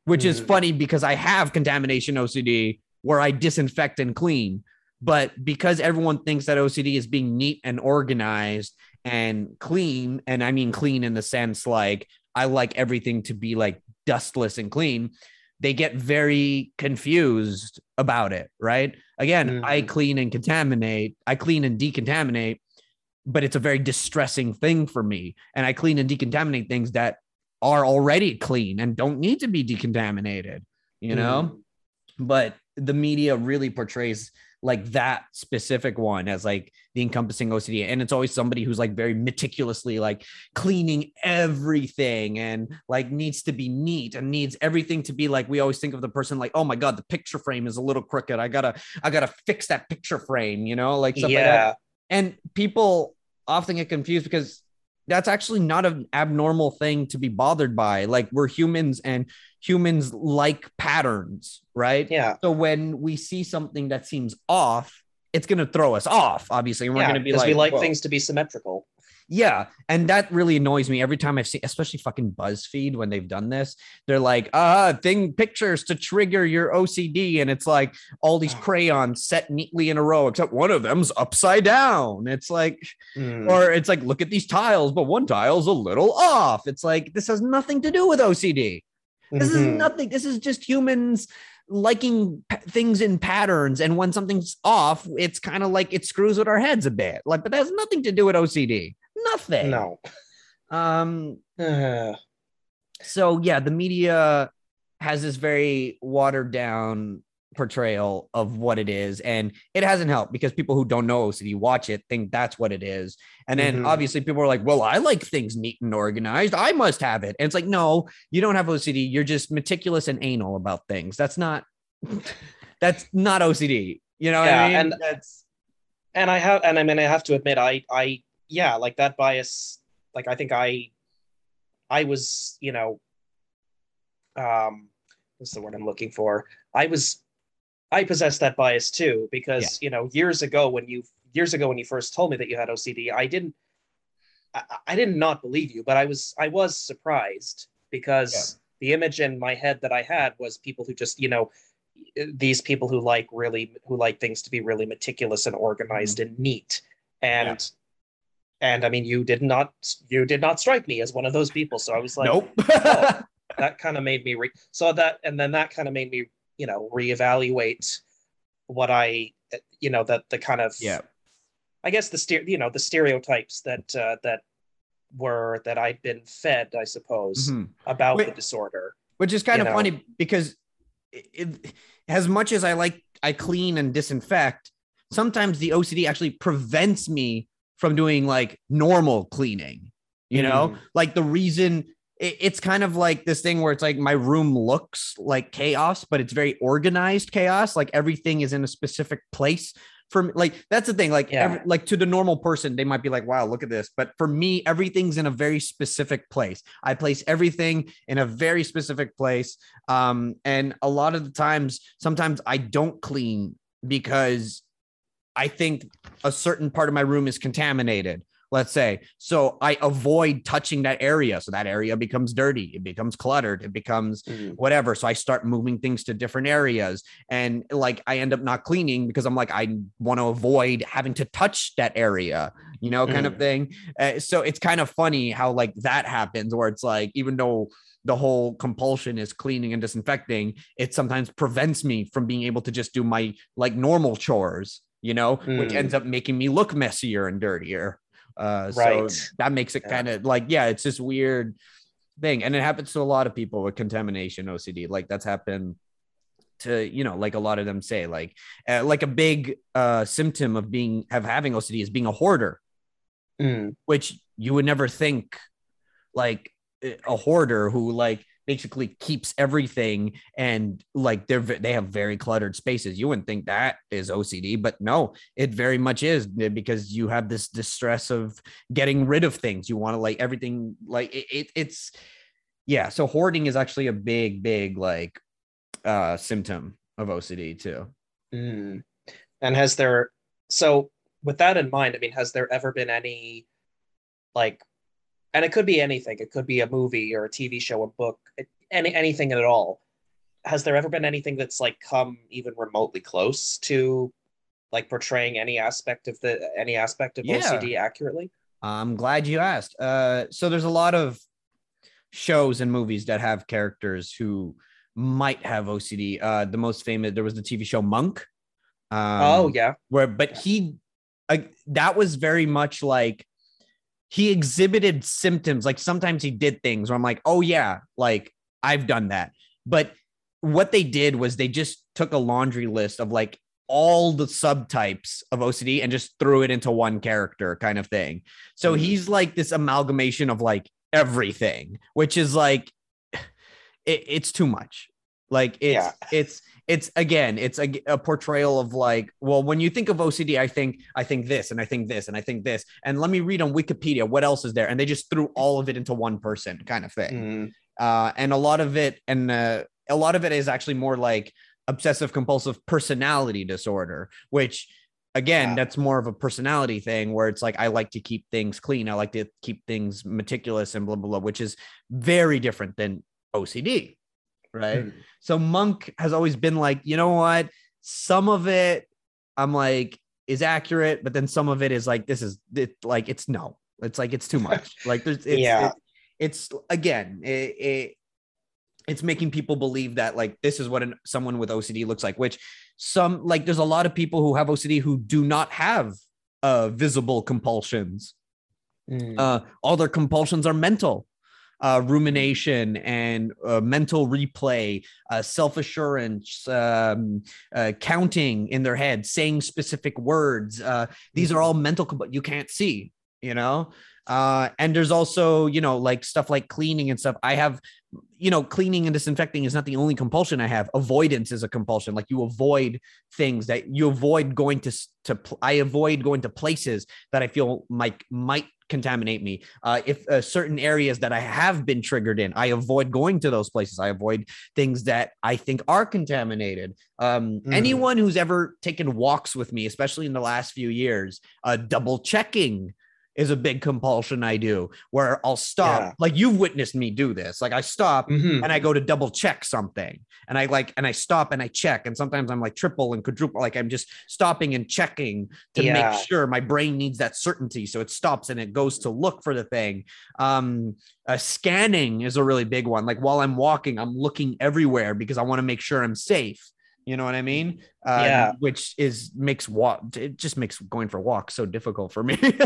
Which is Mhm. funny because I have contamination OCD where I disinfect and clean. But because everyone thinks that OCD is being neat and organized and clean, and I mean clean in the sense like I like everything to be like dustless and clean, they get very confused about it, right? Again, I Mhm. clean and contaminate, I clean and decontaminate, but it's a very distressing thing for me. And I clean and decontaminate things that are already clean and don't need to be decontaminated, you know? But the media really portrays like that specific one as like the encompassing OCD. And it's always somebody who's like very meticulously like cleaning everything and like needs to be neat and needs everything to be like we always think of the person like, oh my God, the picture frame is a little crooked. I gotta, I gotta fix that picture frame, you know, like stuff like that yeah. and people often get confused because that's actually not an abnormal thing to be bothered by like we're humans and humans like patterns right Yeah. so when we see something that seems off it's going to throw us off obviously and we're yeah, going to be like we like "Whoa." things to be symmetrical. Yeah, and that really annoys me every time I've seen, especially fucking BuzzFeed when they've done this. They're like, uh, thing pictures to trigger your OCD, and it's like all these Oh. crayons set neatly in a row, except one of them's upside down. It's like, Mm. or it's like, look at these tiles, but one tile's a little off. It's like this has nothing to do with OCD. This is Mhm. nothing. This is just humans liking pa- things in patterns, and when something's off, it's kind of like it screws with our heads a bit. Like, but that has nothing to do with OCD. Nothing. No. Um. Uh, So yeah, the media has this very watered down portrayal of what it is, and it hasn't helped because people who don't know OCD watch it think that's what it is, and then Mhm. obviously people are like, "Well, I like things neat and organized. I must have it." And it's like, no, you don't have OCD. You're just meticulous and anal about things. That's not. that's not OCD. You know what Yeah, I mean? and- that's and I have, and I mean, I have to admit, I, I, yeah, like that bias. Like I think I, I was, you know, um, what's the word I'm looking for? I was, I possess that bias too because you know years ago when you years ago when you first told me that you had OCD, I didn't, I, I did not believe you, but I was, I was surprised because the image in my head that I had was people who just, you know, eh, these people who like really who like things to be really meticulous and organized mm-hmm. and neat. And and i mean you did not you did not strike me as one of those people. So i was like nope. well, that kind of made me re- so that and then that kind of made me you know reevaluate what i you know that the kind of yeah. i guess the ster- you know the stereotypes that uh, that were that i'd been fed i suppose Mhm. about the disorder which is kind of know? funny because it, it- as much as I like I clean and disinfect, sometimes the OCD actually prevents me from doing like normal cleaning. You know, Mm. like the reason it's kind of like this thing where it's like my room looks like chaos, but it's very organized chaos. Like everything is in a specific place. For me, like that's the thing. Like, Yeah. every, like to the normal person, they might be like, "Wow, look at this." But for me, everything's in a very specific place. I place everything in a very specific place. Um, and a lot of the times, sometimes I don't clean because I think a certain part of my room is contaminated, let's say. So I avoid touching that area. So that area becomes dirty, it becomes cluttered, it becomes Mm. whatever. So I start moving things to different areas. And like I end up not cleaning because I'm like, I want to avoid having to touch that area, you know, kind of thing. Uh, so it's kind of funny how like that happens where it's like, even though the whole compulsion is cleaning and disinfecting, it sometimes prevents me from being able to just do my like normal chores, you know, which Mm. ends up making me look messier and dirtier. Uh, Right. So that makes it Yeah. kind of like, yeah, it's this weird thing. And it happens to a lot of people with contamination OCD. Like that's happened to, you know, like a lot of them say, like, uh, like a big uh, symptom of being, have having OCD is being a hoarder Mm. which you would never think like a hoarder who like basically keeps everything and like they're they have very cluttered spaces. You wouldn't think that is ocd but no it very much is eh, because you have this distress of getting rid of things. You want to like everything like it, it, it's yeah so hoarding is actually a big big like uh symptom of ocd too. Mm. And has there, so with that in mind, I mean, has there ever been any, like, and it could be anything, it could be a movie or a TV show, a book, any anything at all. Has there ever been anything that's like come even remotely close to like portraying any aspect of the any aspect of Yeah. OCD accurately? I'm glad you asked. Uh, so there's a lot of shows and movies that have characters who might have OCD. Uh, the most famous, there was the TV show Monk. Um, oh yeah. where, but he, uh, that was very much like he exhibited symptoms. Like sometimes he did things where I'm like, oh yeah, like I've done that. But what they did was they just took a laundry list of like all the subtypes of OCD and just threw it into one character kind of thing. So Mhm. he's like this amalgamation of like everything, which is like it, it's too much. Like it's Yeah. it's it's again it's a, a portrayal of like well when you think of OCD I think I think this and I think this and I think this and let me read on Wikipedia what else is there and they just threw all of it into one person kind of thing Mm. uh, and a lot of it and uh, a lot of it is actually more like obsessive compulsive personality disorder which again Yeah. that's more of a personality thing where it's like i like to keep things clean i like to keep things meticulous and blah blah blah which is very different than ocd right Mm. so monk has always been like you know what some of it i'm like is accurate but then some of it is like this is it like it's no it's like it's too much like there's it's, Yeah. it- it's again it, it it's making people believe that like this is what an, someone with OCD looks like which some like there's a lot of people who have OCD who do not have uh visible compulsions Mm. uh all their compulsions are mental uh rumination and uh, mental replay uh self-assurance um uh, counting in their head saying specific words uh these are all mental but you can't see you know? Uh and there's also you know like stuff like cleaning and stuff. I have you know cleaning and disinfecting is not the only compulsion i have. Avoidance is a compulsion. Like you avoid things that you avoid going to to i avoid going to places that i feel might might contaminate me. Uh, if uh, certain areas that i have been triggered in i avoid going to those places. I avoid things that i think are contaminated. Um, Mhm. anyone who's ever taken walks with me especially in the last few years uh, double checking is a big compulsion I do where I'll stop. Yeah. Like you've witnessed me do this. Like I stop Mhm. and I go to double check something and I like and I stop and I check and sometimes I'm like triple and quadruple like I'm just stopping and checking to Yeah. make sure my brain needs that certainty so it stops and it goes to look for the thing um uh, scanning is a really big one like while I'm walking I'm looking everywhere because I want to make sure I'm safe you know what I mean uh, Yeah. which is makes walk it just makes going for walks so difficult for me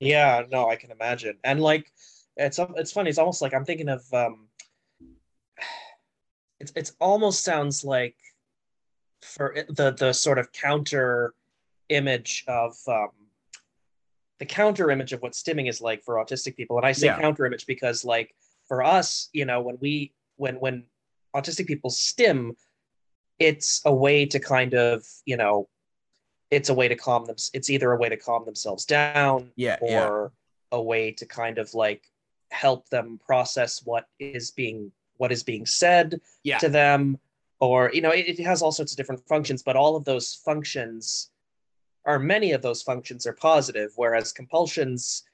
Yeah, no, I can imagine. And like it's it's funny, it's almost like I'm thinking of um it's it's almost sounds like for the the sort of counter image of um, the counter image of what stimming is like for autistic people. And I say Yeah. counter image because like for us, you know, when we when when autistic people stim, it's a way to kind of, you know, it's a way to calm them. It's either a way to calm themselves down Yeah, or yeah. a way to kind of like help them process what is being what is being said Yeah. to them or you know it, it has all sorts of different functions but all of those functions or many of those functions are positive whereas compulsions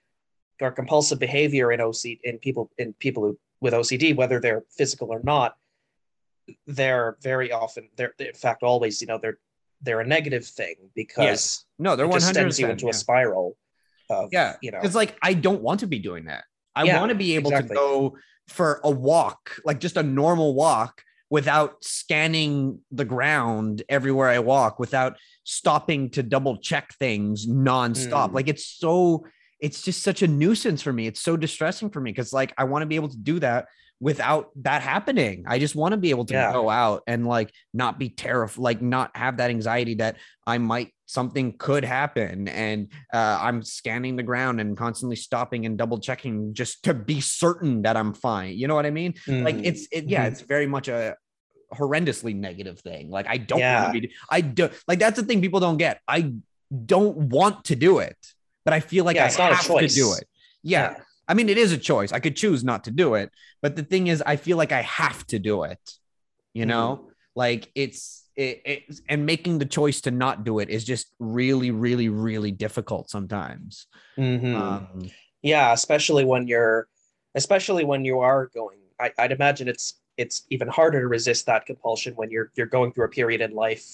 or compulsive behavior in OC in people in people who, with OCD whether they're physical or not they're very often they're in fact always you know they're they're a negative thing because Yes. No, they're it one hundred sends you into a spiral of Yeah, you know It's like I don't want to be doing that. I Yeah, want to be able exactly. to go for a walk, like just a normal walk without scanning the ground everywhere I walk, without stopping to double check things nonstop. Mm. Like it's so it's just such a nuisance for me. It's so distressing for me because like I want to be able to do that without that happening. I just want to be able to Yeah. go out and like not be terrified, like not have that anxiety that I might something could happen and uh, I'm scanning the ground and constantly stopping and double checking just to be certain that I'm fine. You know what I mean? Like Mhm. it's it, yeah, Mhm. it's very much a horrendously negative thing. Like I don't Yeah. want to be I do like that's the thing people don't get. I don't want to do it, but I feel like Yeah, I it's not a have to do it. yeah. I mean, it is a choice. I could choose not to do it, but the thing is, I feel like I have to do it. You know, like it's it, it, and making the choice to not do it is just really, really, really difficult sometimes. Mhm. Um, yeah especially when you're especially when you are going I, i'd imagine it's it's even harder to resist that compulsion when you're you're going through a period in life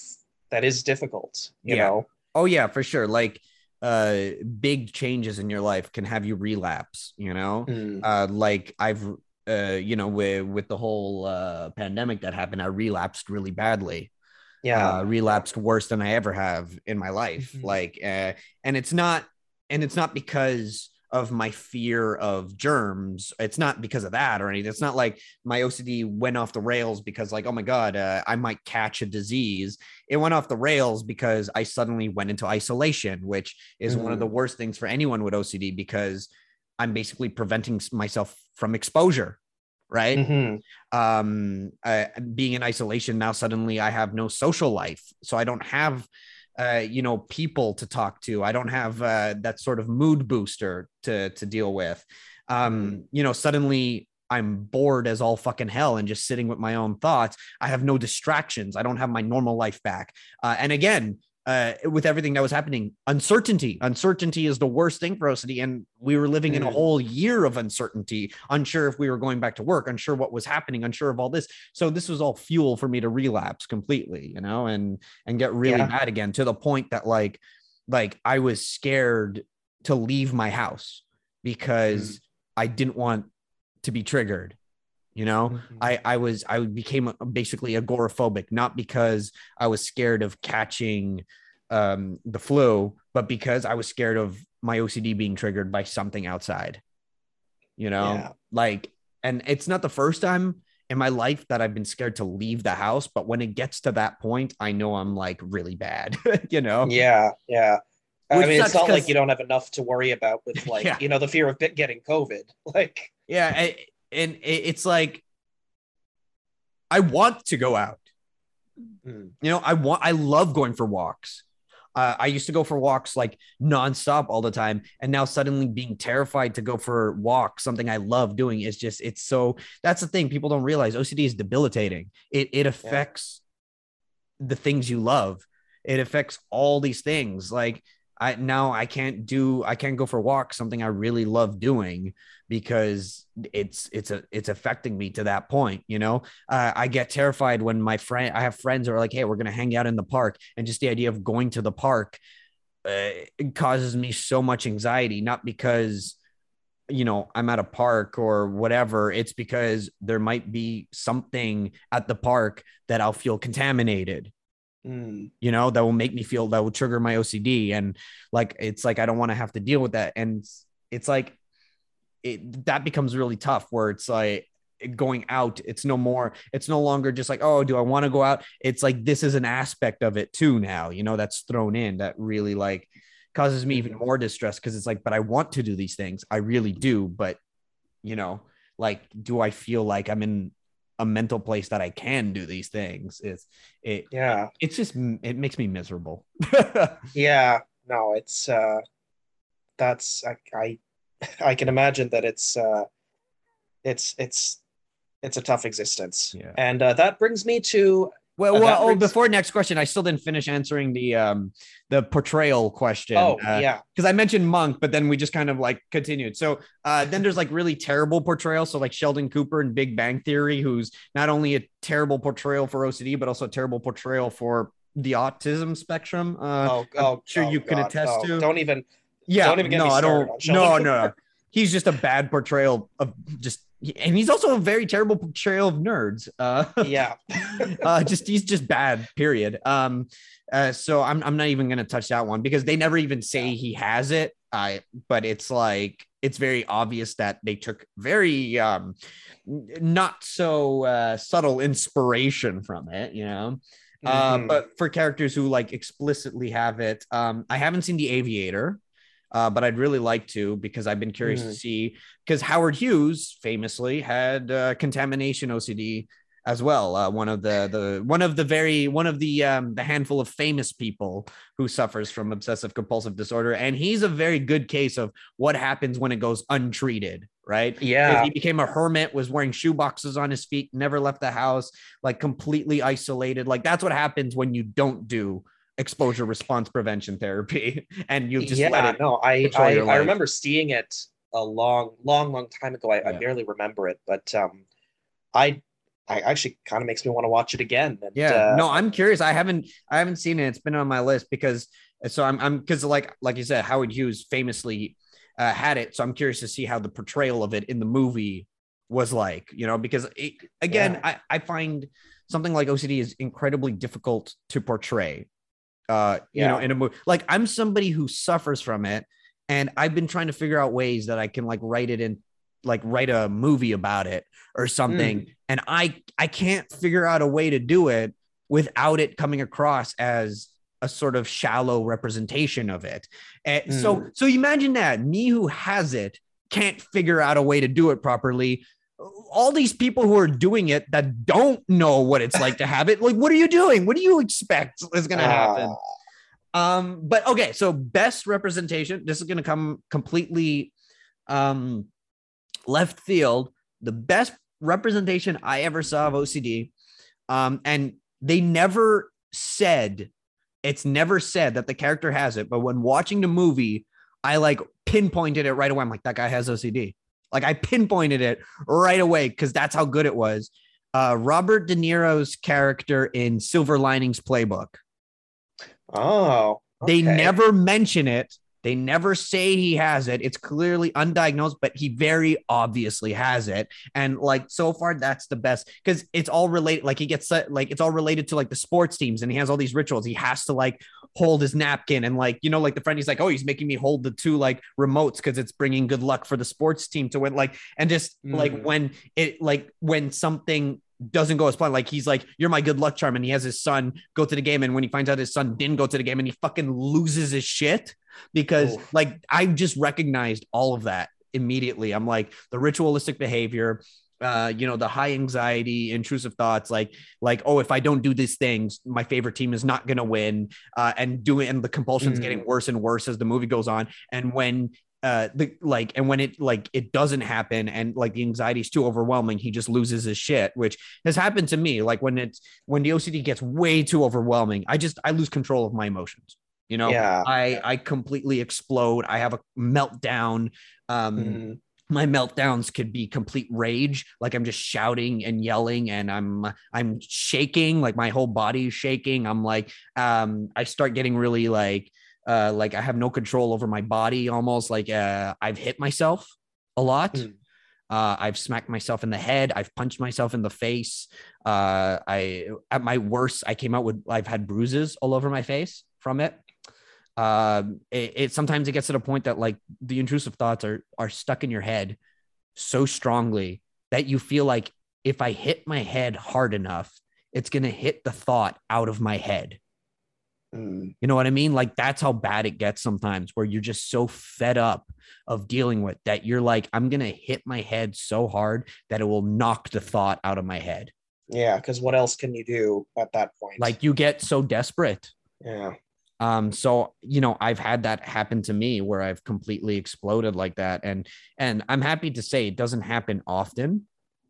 that is difficult you Yeah. know oh yeah, for sure. Like uh, big changes in your life can have you relapse. You know, Mm. uh, like I've. Uh, you know, with with the whole uh, pandemic that happened, I relapsed really badly. yeah uh, relapsed worse than I ever have in my life. Mhm. Like, uh, and it's not, and it's not because of my fear of germs. It's not because of that or anything. It's not like my OCD went off the rails because, like, oh my god, uh, I might catch a disease. It went off the rails because I suddenly went into isolation, which is one of the worst things for anyone with OCD because I'm basically preventing myself from exposure. Right Mhm. um uh, being in isolation now suddenly i have no social life so i don't have uh you know people to talk to. I don't have uh that sort of mood booster to to deal with. Um you know suddenly i'm bored as all fucking hell and just sitting with my own thoughts. I have no distractions. I don't have my normal life back. Uh, and again uh, with everything that was happening, uncertainty. Uncertainty is the worst thing for OCD. And we were living in a Mm. whole year of uncertainty, unsure if we were going back to work, unsure what was happening, unsure of all this. So this was all fuel for me to relapse completely, you know, and and get really Yeah. bad again to the point that like like I was scared to leave my house because I didn't want to be triggered. You know, Mhm. I I was I became basically agoraphobic, not because I was scared of catching um, the flu, but because I was scared of my OCD being triggered by something outside. You know, Yeah. like, and it's not the first time in my life that I've been scared to leave the house, but when it gets to that point, I know I'm like really bad. you know, yeah yeah i mean it's not like you don't have enough to worry about with like Yeah. you know the fear of getting covid like Yeah, I- and it's like I want to go out. mm, You know, I want I love going for walks. Uh, I used to go for walks like nonstop all the time, and now suddenly being terrified to go for walks, something I love doing, is just it's so. That's the thing people don't realize. OCD is debilitating. It it affects the things you love. It affects all these things. Like I now I can't do I can't go for walks, something I really love doing because it's it's a it's affecting me to that point. You know, uh, I get terrified when my friend I have friends who are like, hey, we're gonna hang out in the park, and just the idea of going to the park uh, causes me so much anxiety. Not because you know I'm at a park or whatever. It's because there might be something at the park that I'll feel contaminated mm, you know that will make me feel that will trigger my ocd and like it's like i don't want to have to deal with that. And it's- it's like it that becomes really tough where it's like going out it's no more it's no longer just like oh do i want to go out? It's like this is an aspect of it too now you know that's thrown in that really like causes me even more distress because it's like but i want to do these things. I really do but you know like do i feel like i'm in a mental place that i can do these things it's it yeah it's just it makes me miserable yeah no it's uh that's i i, I can imagine that it's uh it's it's it's a tough existence. Yeah. And uh, that brings me to well, well, oh, before next question, I still didn't finish answering the um the portrayal question. oh uh, yeah because I mentioned Monk, but then we just kind of like continued. So uh, then there's like really terrible portrayal. So like Sheldon Cooper in Big Bang Theory, who's not only a terrible portrayal for OCD, but also a terrible portrayal for the autism spectrum. Uh, oh I'm oh sure oh, you can God. attest Oh, to. don't even yeah, don't even get no, me I started don't. on No, Cooper. no, he's just a bad portrayal of just, and he's also a very terrible portrayal of nerds. Uh, yeah. uh just he's just bad period. Um uh so i'm, I'm not even gonna touch that one because they never even say he has it. I but it's like it's very obvious that they took very um not so uh subtle inspiration from it you know? Uh, Mhm. but for characters who like explicitly have it um i haven't seen the aviator uh, but I'd really like to because I've been curious to Mhm. see because Howard Hughes famously had uh, contamination OCD as well. Uh, one of the the one of the very one of the um, the handful of famous people who suffers from obsessive compulsive disorder, and he's a very good case of what happens when it goes untreated. Right? yeah He became a hermit, was wearing shoe boxes on his feet, never left the house, like completely isolated. Like that's what happens when you don't do exposure response prevention therapy and you just yeah let it no i I, I remember seeing it a long long long time ago i, I barely remember it but um i i actually kind of makes me want to watch it again and, Yeah, uh, no, I'm curious. I haven't, I haven't seen it. It's been on my list because, so I'm, I'm, because like, like you said, Howard Hughes famously uh, had it. So I'm curious to see how the portrayal of it in the movie was like, you know, because it, again, Yeah. I, I find something like OCD is incredibly difficult to portray. Uh, you know, in a movie, like I'm somebody who suffers from it, and I've been trying to figure out ways that I can like write it in, like write a movie about it or something mm. and i i can't figure out a way to do it without it coming across as a sort of shallow representation of it. And so mm. so imagine that. Me who has it can't figure out a way to do it properly all these people who are doing it that don't know what it's like to have it like what are you doing what do you expect is going to happen um, but okay, so best representation. This is going to come completely um, left field. The best representation I ever saw of OCD, um, and they never said it's never said that the character has it. But when watching the movie, I like pinpointed it right away. I'm like, that guy has OCD. Like I pinpointed it right away because that's how good it was. Uh, Robert De Niro's character in Silver Linings Playbook. oh They never mention it. They never say he has it. It's clearly undiagnosed, but he very obviously has it. And like so far, that's the best because it's all related. Like he gets like it's all related to like the sports teams, and he has all these rituals. He has to like hold his napkin and like you know, like the friend. He's like, oh, he's making me hold the two like remotes because it's bringing good luck for the sports team to win. Like and just like Mm. when it like when something doesn't go as planned. Like he's like, "You're my good luck charm," and he has his son go to the game. And when he finds out his son didn't go to the game, and he fucking loses his shit because Oof. like I just recognized all of that immediately. I'm like the ritualistic behavior, uh, you know, the high anxiety, intrusive thoughts, like like oh, if I don't do these things, my favorite team is not gonna win, uh, and doing and the compulsion's Mm. getting worse and worse as the movie goes on. And when uh the like and when it like it doesn't happen and like the anxiety is too overwhelming he just loses his shit which has happened to me like when it's when the ocd gets way too overwhelming i just i lose control of my emotions you know yeah i i completely explode i have a meltdown um Mhm. My meltdowns could be complete rage. Like i'm just shouting and yelling and i'm i'm shaking. Like my whole body is shaking. I'm like um i start getting really like uh like i have no control over my body almost. Like uh i've hit myself a lot. Mm. uh i've smacked myself in the head. I've punched myself in the face. Uh i at my worst i came out with i've had bruises all over my face from it um it, it sometimes it gets to the point that like the intrusive thoughts are are stuck in your head so strongly that you feel like if I hit my head hard enough, it's going to hit the thought out of my head. Mm. You know what I mean? Like that's how bad it gets sometimes where you're just so fed up of dealing with that you're like I'm going to hit my head so hard that it will knock the thought out of my head. Yeah, because what else can you do at that point? Like you get so desperate. yeah, Um so you know I've had that happen to me where I've completely exploded like that and and I'm happy to say it doesn't happen often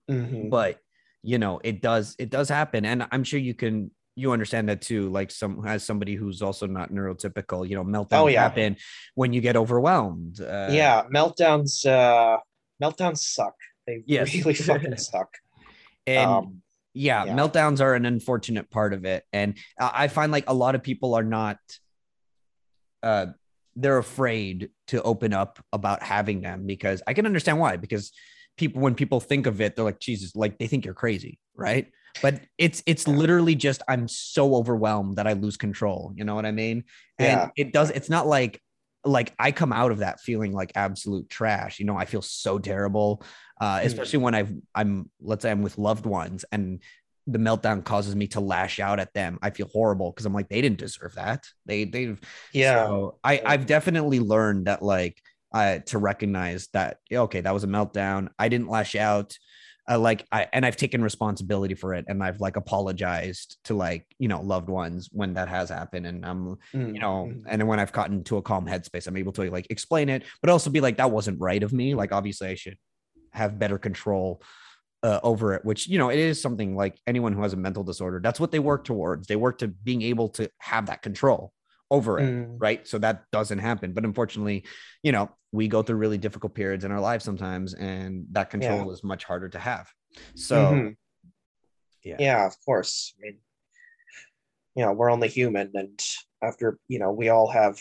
Mhm. but you know it does it does happen and i'm sure you can you understand that too like some as somebody who's also not neurotypical you know meltdowns Oh, yeah. happen when you get overwhelmed uh, yeah. Meltdowns. Uh, meltdowns suck. They Yes. really fucking suck. and um, yeah, yeah. meltdowns are an unfortunate part of it and i find like a lot of people are not uh they're afraid to open up about having them because i can understand why because people when people think of it they're like jesus like they think you're crazy right but it's it's literally just i'm so overwhelmed that i lose control you know what i mean and Yeah. it does it's not like like i come out of that feeling like absolute trash you know i feel so terrible uh Mm. especially when i've i'm let's say i'm with loved ones and the meltdown causes me to lash out at them i feel horrible because i'm like they didn't deserve that they they've, yeah. so I, I've definitely learned that like uh, to recognize that okay, that was a meltdown. I didn't lash out. Uh, like I and I've taken responsibility for it and I've like apologized to like you know loved ones when that has happened and I'm Mm, you know mm. and then when I've gotten to a calm headspace I'm able to like explain it but also be like that wasn't right of me. Like obviously I should have better control uh, over it which you know it is something like anyone who has a mental disorder that's what they work towards. They work to being able to have that control over it Mm. right? So that doesn't happen. But unfortunately you know we go through really difficult periods in our lives sometimes and that control is much harder to have. So Mhm. yeah. yeah of course. I mean you know we're only human and after you know we all have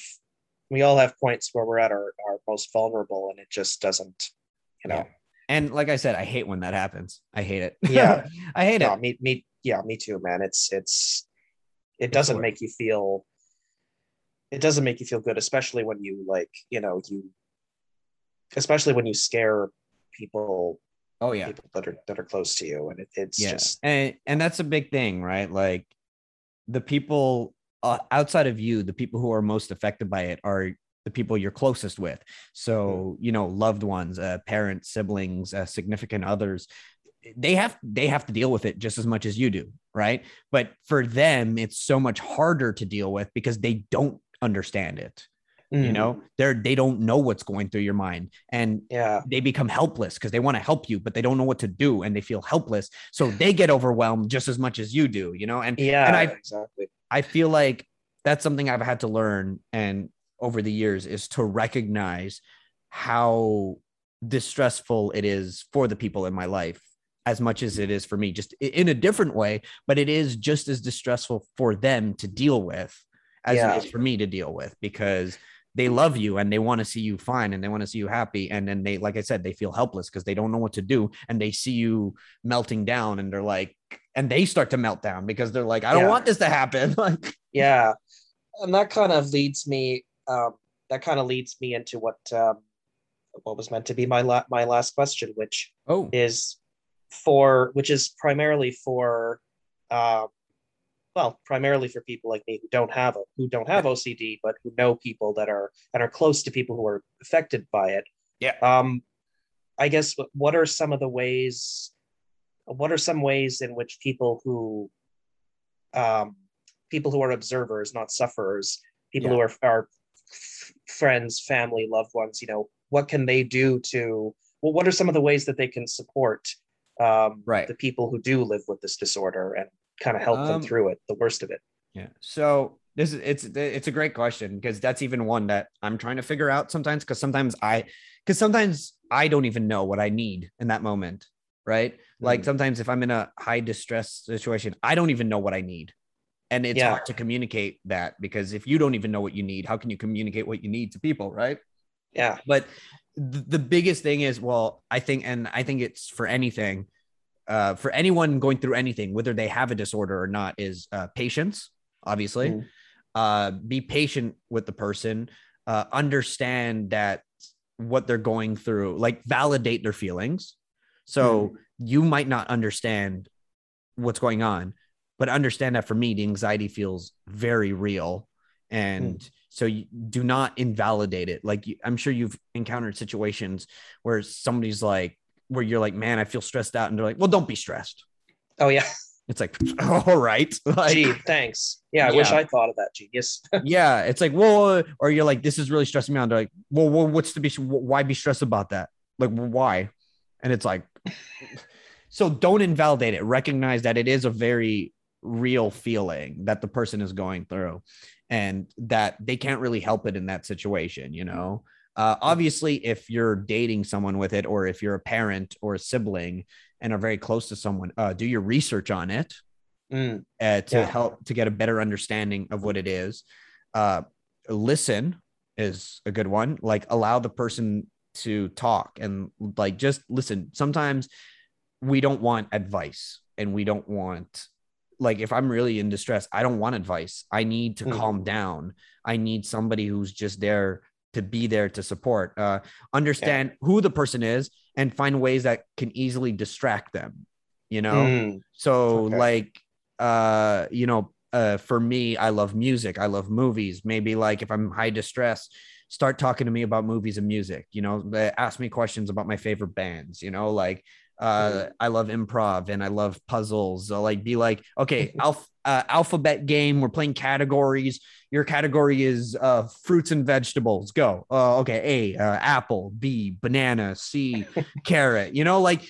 we all have points where we're at our, our most vulnerable and it just doesn't you know. Yeah. and like i said i hate when that happens. I hate it. Yeah. i hate no, it. me, me yeah me too man. It's it's it doesn't make you feel it doesn't make you feel good especially when you like you know you especially when you scare people oh yeah. people that are that are close to you and it, it's yeah. just and and that's a big thing right? Like the people uh, outside of you the people who are most affected by it are the people you're closest with. So you know loved ones uh, parents siblings uh, significant others they have they have to deal with it just as much as you do right? But for them it's so much harder to deal with because they don't understand it you Mm, know? They're they don't know what's going through your mind and yeah. they become helpless because they want to help you but they don't know what to do and they feel helpless. So they get overwhelmed just as much as you do you know? And yeah and I- exactly. I feel like that's something i've had to learn and over the years is to recognize how distressful it is for the people in my life as much as it is for me just in a different way but it is just as distressful for them to deal with as Yeah. it is for me to deal with because they love you and they want to see you fine and they want to see you happy. And then they like i said they feel helpless because they don't know what to do and they see you melting down and they're like and they start to melt down because they're like i don't Yeah. want this to happen. Like yeah. And that kind of leads me um that kind of leads me into what um what was meant to be my la- my last question which oh. is for which is primarily for um well primarily for people like me who don't have a, who don't have OCD but who know people that are and are close to people who are affected by it Yeah. um i guess what- are some of the ways what are some ways in which people who um people who are observers not sufferers people who are are friends family loved ones you know what can they do to well what are some of the ways that they can support um Right. the people who do live with this disorder and kind of help them Um, through it the worst of it Yeah. So this is it's it's a great question because that's even one that I'm trying to figure out sometimes because sometimes I because sometimes I don't even know what I need in that moment, right? Like Mm. sometimes if I'm in a high distress situation, I don't even know what I need. And it's Yeah. hard to communicate that because if you don't even know what you need, how can you communicate what you need to people, right? yeah but th- the biggest thing is well i think and i think it's for anything uh, for anyone going through anything whether they have a disorder or not is uh, patience obviously Mm. uh, be patient with the person uh, understand that what they're going through like validate their feelings So you might not understand what's going on, but understand that for me, the anxiety feels very real. And so you do not invalidate it. Like you, I'm sure you've encountered situations where somebody's like, where you're like, man, I feel stressed out. And they're like, well, don't be stressed. Oh yeah. It's like, all right. Like, Gee, thanks. Yeah, I wish I thought of that genius. yeah. It's like, well, or you're like, this is really stressing me out. They're like, well, well what's to be, why be stressed about that? Like, why? And it's like, so don't invalidate it. Recognize that it is a very real feeling that the person is going through and that they can't really help it in that situation, you know? Uh, obviously, if you're dating someone with it, or if you're a parent or a sibling and are very close to someone, uh, do your research on it Mm, uh, to Yeah. help to get a better understanding of what it is. Uh, listen is a good one. Like allow the person to talk and like just listen. Sometimes we don't want advice and we don't want like if I'm really in distress, I don't want advice. I need to Mm. calm down. I need somebody who's just there to be there to support. Uh, understand who the person is and find ways that can easily distract them. You know, mm, so Okay. like uh you know uh for me I love music, I love movies. Maybe like if I'm high distress, start talking to me about movies and music, you know, ask me questions about my favorite bands, you know, like uh. I love improv and I love puzzles. So like be like, okay, alph- uh, alphabet game, we're playing categories. Your category is uh fruits and vegetables. Go. Uh okay, A, uh, apple, B, banana, C, carrot. You know, like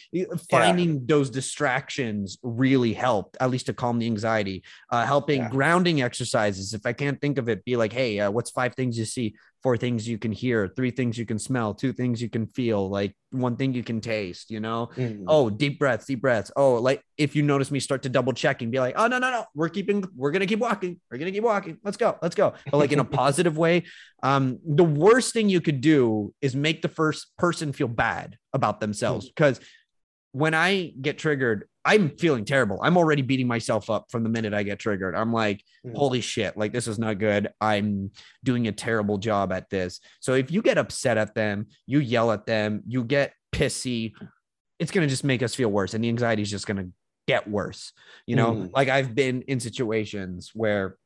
finding those distractions really helped at least to calm the anxiety uh, helping Yeah. grounding exercises if i can't think of it be like hey uh, what's five things you see four things you can hear three things you can smell two things you can feel like one thing you can taste you know? Mm. oh deep breaths deep breaths. Oh like if you notice me start to double check and be like oh no no no we're keeping we're gonna keep walking we're gonna keep walking let's go let's go. But like in a positive way um the worst thing you could do is make the first person feel bad about themselves. Because when i get triggered i'm feeling terrible. I'm already beating myself up from the minute i get triggered. I'm like Mm. holy shit like this is not good. I'm doing a terrible job at this. So if you get upset at them you yell at them you get pissy it's going to just make us feel worse and the anxiety is just going to get worse you know? Mm. like i've been in situations where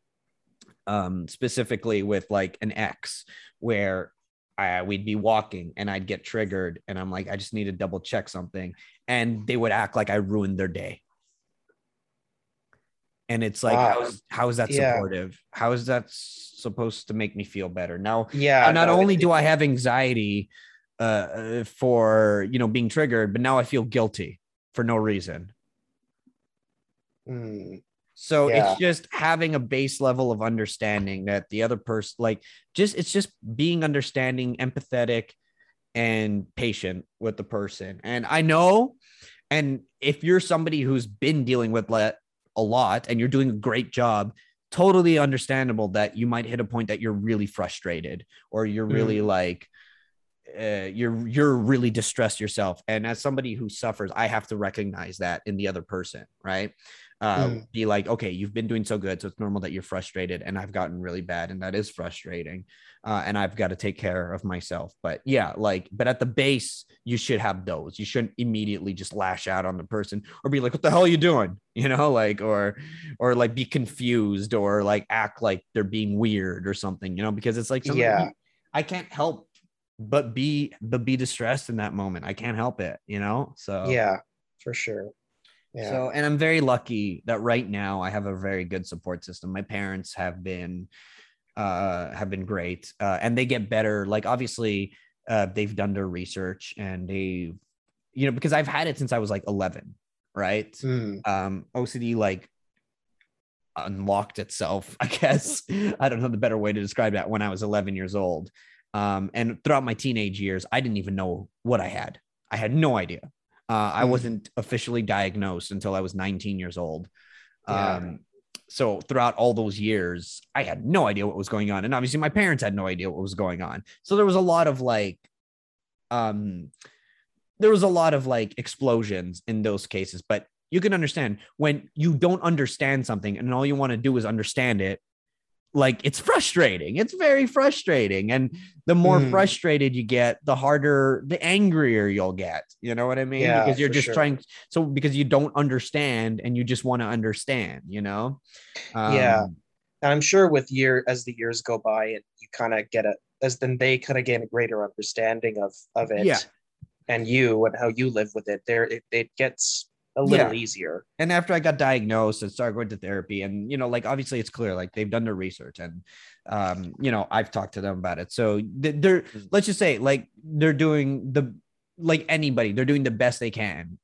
um specifically with like an ex where I, we'd be walking and I'd get triggered and I'm like I just need to double check something and they would act like I ruined their day and it's like Wow. how's how is that Yeah. supportive how is that supposed to make me feel better now Yeah. not no, only do I have anxiety uh, uh, for you know being triggered, but now I feel guilty for no reason. mm, So Yeah. it's just having a base level of understanding that the other person, like, just it's just being understanding, empathetic, and patient with the person. And I know, and if you're somebody who's been dealing with that a lot and you're doing a great job, totally understandable that you might hit a point that you're really frustrated or you're really like uh, you're you're really distressed yourself. And as somebody who suffers i have to recognize that in the other person right uh, Mm. be like okay you've been doing so good so it's normal that you're frustrated and i've gotten really bad and that is frustrating uh, and i've got to take care of myself but yeah like but at the base you should have those you shouldn't immediately just lash out on the person or be like what the hell are you doing you know like or or like be confused or like act like they're being weird or something you know because it's like something Yeah. I can't help but be but be distressed in that moment. I can't help it, you know. So yeah, for sure. Yeah. So and I'm very lucky that right now I have a very good support system. My parents have been uh have been great. Uh and they get better. Like obviously uh they've done their research and they you know because I've had it since I was like 11, right? Mm, um OCD like unlocked itself, I guess. I don't know the better way to describe that when I was 11 years old. Um, and throughout my teenage years, I didn't even know what I had. I had no idea. Uh, I Mhm. wasn't officially diagnosed until I was 19 years old. Yeah. Um, so throughout all those years, I had no idea what was going on. And obviously my parents had no idea what was going on. So there was a lot of like, um, there was a lot of like explosions in those cases, but you can understand when you don't understand something and all you want to do is understand it, like it's frustrating. It's very frustrating. And the more Mm. frustrated you get, the harder, the angrier you'll get. You know what I mean? Yeah, because you're just sure. trying so because you don't understand and you just want to understand, you know? Yeah. Um, And I'm sure with year as the years go by and you kind of get a as then they kind of gain a greater understanding of of it Yeah. and you and how you live with it there it, it gets a little Yeah. easier and after I got diagnosed and started going to therapy, and you know, like obviously it's clear, like they've done their research, and um, you know, I've talked to them about it. So they're Mhm. let's just say, like they're doing the like anybody, they're doing the best they can,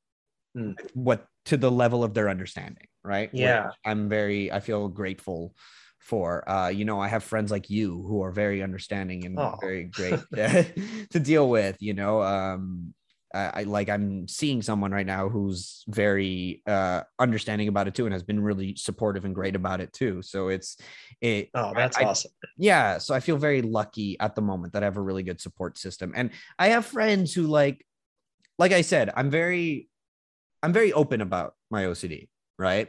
Mm. what to the level of their understanding, right? Which Yeah. I'm very, I feel grateful for. Uh, you know, I have friends like you who are very understanding and Oh. very great to deal with. You know, um, I, I like I'm seeing someone right now who's very uh understanding about it too and has been really supportive and great about it too. So it's it oh that's I- awesome yeah, so I feel very lucky at the moment that I have a really good support system. And I have friends who like like I said, I'm very I'm very open about my OCD, right?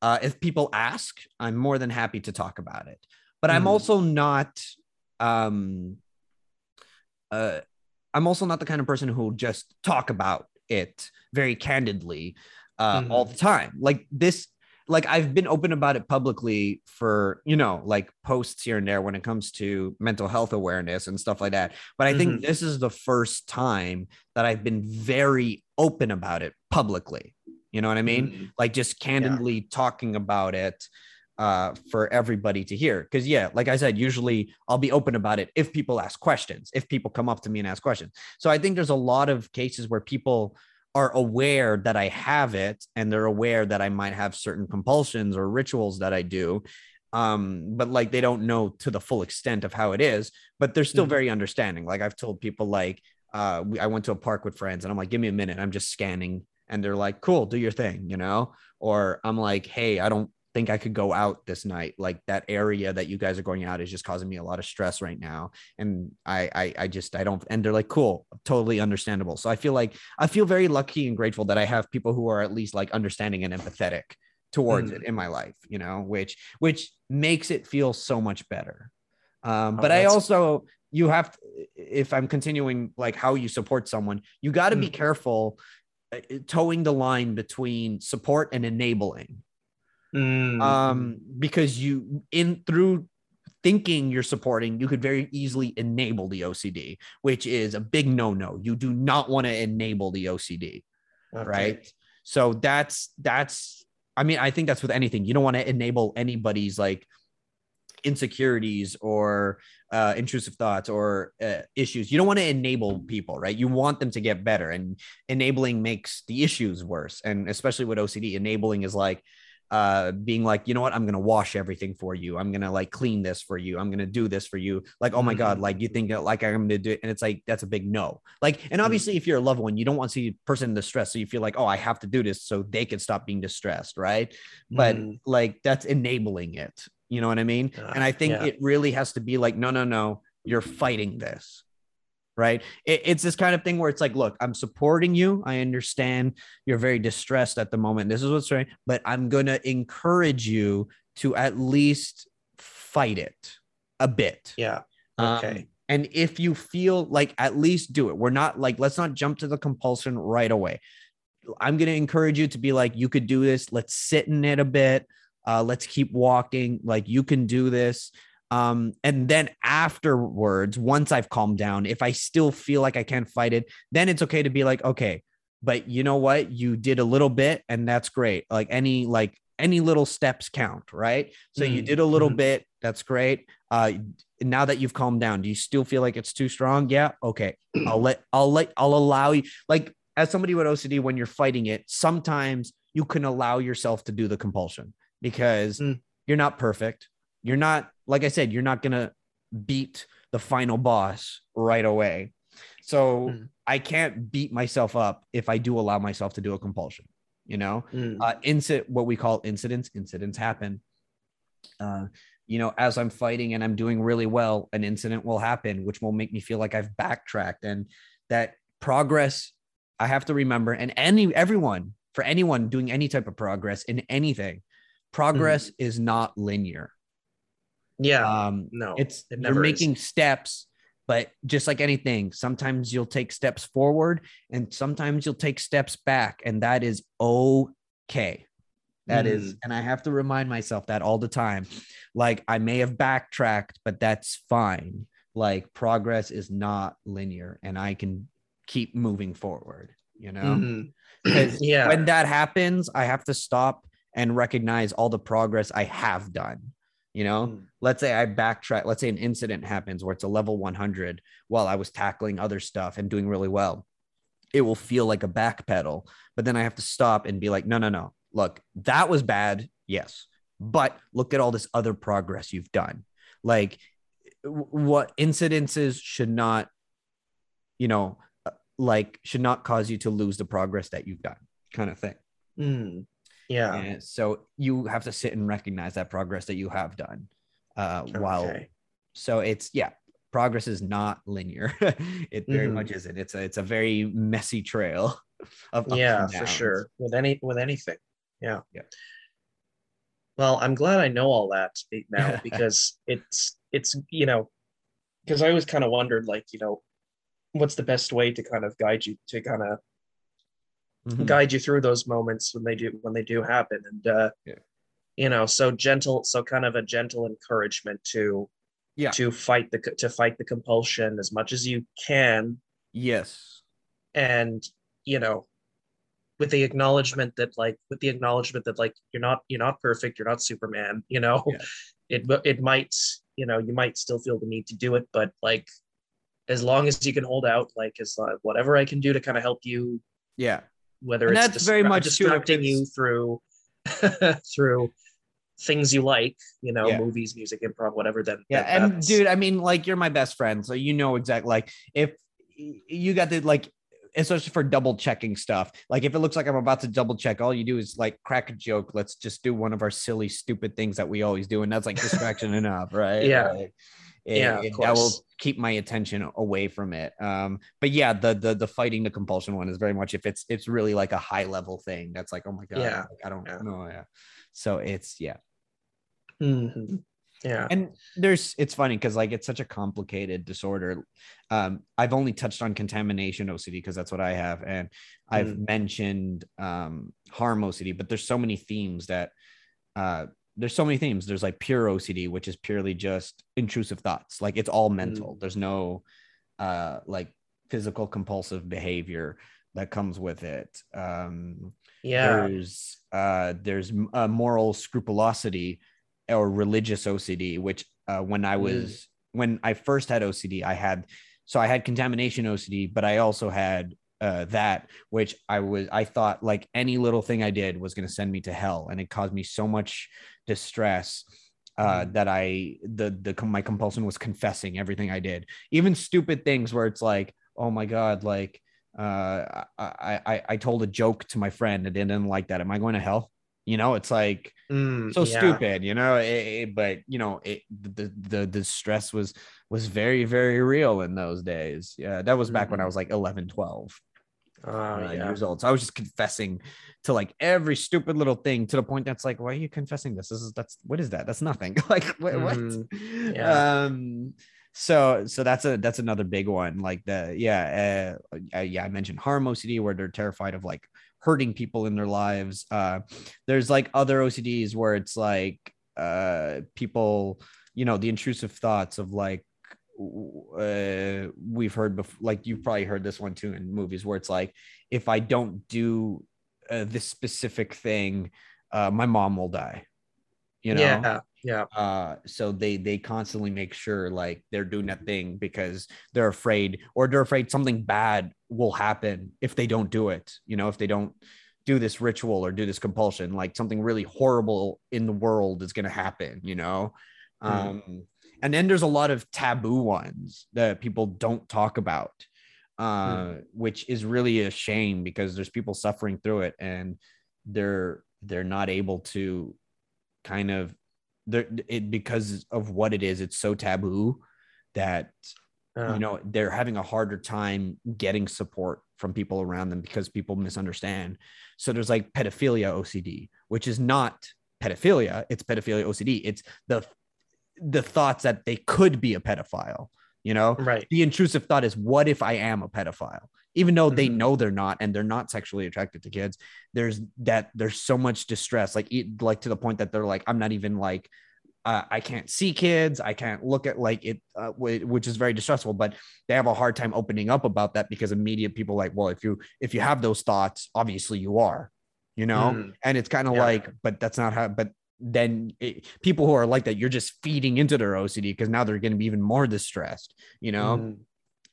Uh if people ask, I'm more than happy to talk about it. But I'm Mhm. also not um uh I'm also not the kind of person who will just talk about it very candidly uh, all the time. Like this, like I've been open about it publicly for, you know, like posts here and there when it comes to mental health awareness and stuff like that. But I think Mhm. this is the first time that I've been very open about it publicly. You know what I mean? Mhm. Like just candidly talking about it uh for everybody to hear. Because yeah like i said usually i'll be open about it if people ask questions if people come up to me and ask questions. So i think there's a lot of cases where people are aware that i have it and they're aware that i might have certain compulsions or rituals that i do um but like they don't know to the full extent of how it is but they're still Mhm. very understanding. Like i've told people like uh we, i went to a park with friends and i'm like give me a minute i'm just scanning. And they're like cool do your thing you know? Or i'm like hey i don't think I could go out this night. Like that area that you guys are going out is just causing me a lot of stress right now. And I, I, I just, I don't, and they're like, cool, totally understandable. So I feel like I feel very lucky and grateful that I have people who are at least like understanding and empathetic towards Mm. it in my life, you know, which, which makes it feel so much better. Um, Oh, but I also, you have, to, if I'm continuing like how you support someone, you got to be Mm. careful uh, toeing the line between support and enabling Mm. um because you in through thinking you're supporting you could very easily enable the ocd which is a big no-no. You do not want to enable the ocd Okay. right? So that's that's i mean i think that's with anything. You don't want to enable anybody's like insecurities or uh, intrusive thoughts or uh, issues. You don't want to enable people right? You want them to get better and enabling makes the issues worse. And especially with ocd enabling is like uh being like you know what? I'm gonna wash everything for you. I'm gonna like clean this for you. I'm gonna do this for you. Like oh my god Mhm. like you think like i'm gonna do it? And it's like that's a big no. Like and obviously if you're a loved one you don't want to see a person in distress so you feel like oh i have to do this so they can stop being distressed right? But Mm. like that's enabling it. You know what i mean? Uh, and i think yeah. it really has to be like no no no. You're fighting this right? It, it's this kind of thing where it's like look i'm supporting you. I understand you're very distressed at the moment. This is what's right but i'm going to encourage you to at least fight it a bit. Yeah. Um, Okay. and if you feel like at least do it. We're not like let's not jump to the compulsion right away. I'm going to encourage you to be like you could do this. Let's sit in it a bit. Uh, let's keep walking. Like you can do this um, and then afterwards once i've calmed down if i still feel like i can't fight it then it's okay to be like okay but you know what? You did a little bit and that's great. Like any like any little steps count right? So you Mm, did a little mhm. bit that's great. Uh now that you've calmed down do you still feel like it's too strong? Yeah okay. I'll let i'll let i'll allow you like as somebody with ocd when you're fighting it sometimes you can allow yourself to do the compulsion because Mm. you're not perfect. You're not like i said you're not gonna beat the final boss right away. So Mm. i can't beat myself up if i do allow myself to do a compulsion you know? Mm. uh incident what we call incidents incidents happen. Uh you know as i'm fighting and i'm doing really well an incident will happen which will make me feel like i've backtracked and that progress i have to remember and any everyone for anyone doing any type of progress in anything progress is not linear Yeah. um no. it's it you're never is. making steps but just like anything sometimes you'll take steps forward and sometimes you'll take steps back and that is okay That is, Mm. and I have to remind myself that all the time. Like I may have backtracked, but that's fine. Like progress is not linear and I can keep moving forward, you know? Mhm. Yeah. when that happens, I have to stop and recognize all the progress I have done. You know, Mm. let's say I backtrack, let's say an incident happens where it's a level 100 while I was tackling other stuff and doing really well. It will feel like a backpedal, but then I have to stop and be like, no, no, no. Look, that was bad. Yes. But look at all this other progress you've done. Like, what incidences should not, you know, uh, like, should not cause you to lose the progress that you've done, kind of thing. Mm. Yeah. And so you have to sit and recognize that progress that you have done. Uh, while so it's yeah, progress is not linear. it very Mhm. much isn't. It's a it's a very messy trail of yeah, for sure. With any with anything. Yeah. Yeah. Well, I'm glad I know all that now because it's it's you know because I always kind of wondered like you know what's the best way to kind of guide you to kind of Mhm. guide you through those moments when they do when they do happen and uh Yeah. you know so gentle so kind of a gentle encouragement to Yeah. to fight the to fight the compulsion as much as you can Yes. and you know with the acknowledgement that like with the acknowledgement that like you're not you're not perfect you're not superman you know Yeah. it it might you know you might still feel the need to do it but like as long as you can hold out like as uh, whatever i can do to kind of help you Yeah. Whether And it's that's very much, distracting you through through things you like you know Yeah. movies music improv whatever then Yeah. And that's- dude, I mean, like you're my best friend, so you know exactly like if you got the like especially for double checking stuff. Like if it looks like I'm about to double check, all you do is like crack a joke. Let's just do one of our silly, stupid things that we always do, and that's like distraction enough, right? Yeah. Like, Yeah, it- that will keep my attention away from it. Um, but yeah, the the the fighting the compulsion one is very much if it's it's really like a high level thing. That's like, oh my god, Yeah. like, I don't Yeah. know. Yeah. So it's yeah. Mhm. yeah and there's it's funny because like it's such a complicated disorder um i've only touched on contamination ocd because that's what i have and i've Mm. mentioned um harm ocd but there's so many themes that uh there's so many themes. There's like pure ocd which is purely just intrusive thoughts. Like it's all mental. There's no uh like physical compulsive behavior that comes with it. Um yeah. there's uh there's uh, moral scrupulosity or religious OCD, which uh, when I was when I first had OCD, I had so I had contamination OCD, but I also had uh, that, which I was I thought like any little thing I did was going to send me to hell, and it caused me so much distress uh, that I the the my compulsion was confessing everything I did, even stupid things where it's like, oh my god, like uh, I I I told a joke to my friend and they didn't like that. Am I going to hell? You know, it's like Mm, so yeah. stupid you know it, it- but you know it the, the the stress was was very very real in those days yeah that was back when i Mhm. was like 11 12 Uh, yeah. years old so i was just confessing to like every stupid little thing to the point that's like why are you confessing this this is that's what is that that's nothing like what, Mhm. what? Yeah. um so so that's a that's another big one like the yeah uh, uh, yeah i mentioned harm ocd where they're terrified of like hurting people in their lives uh there's like other ocds where it's like uh people you know the intrusive thoughts of like uh we've heard before like you've probably heard this one too in movies where it's like if i don't do uh, this specific thing uh my mom will die you know? Yeah yeah. Uh so they they constantly make sure like they're doing that thing because they're afraid or they're afraid something bad will happen if they don't do it you know if they don't do this ritual or do this compulsion like something really horrible in the world is going to happen you know? Mm. um and then there's a lot of taboo ones that people don't talk about uh which is really a shame because there's people suffering through it and they're they're not able to kind of they're it because of what it is it's so taboo that uh, you know they're having a harder time getting support from people around them because people misunderstand. So there's like pedophilia ocd which is not pedophilia it's pedophilia ocd it's the the thoughts that they could be a pedophile you know right the intrusive thought is what if i am a pedophile even though they Mhm. know they're not and they're not sexually attracted to kids there's that there's so much distress like like to the point that they're like i'm not even like uh, i can't see kids i can't look at like it uh, wh- which is very distressful but they have a hard time opening up about that because immediate people like well if you if you have those thoughts obviously you are you know Mm. and it's kind of Yeah. like but that's not how but then it, people who are like that you're just feeding into their ocd because now they're going to be even more distressed you know Mm.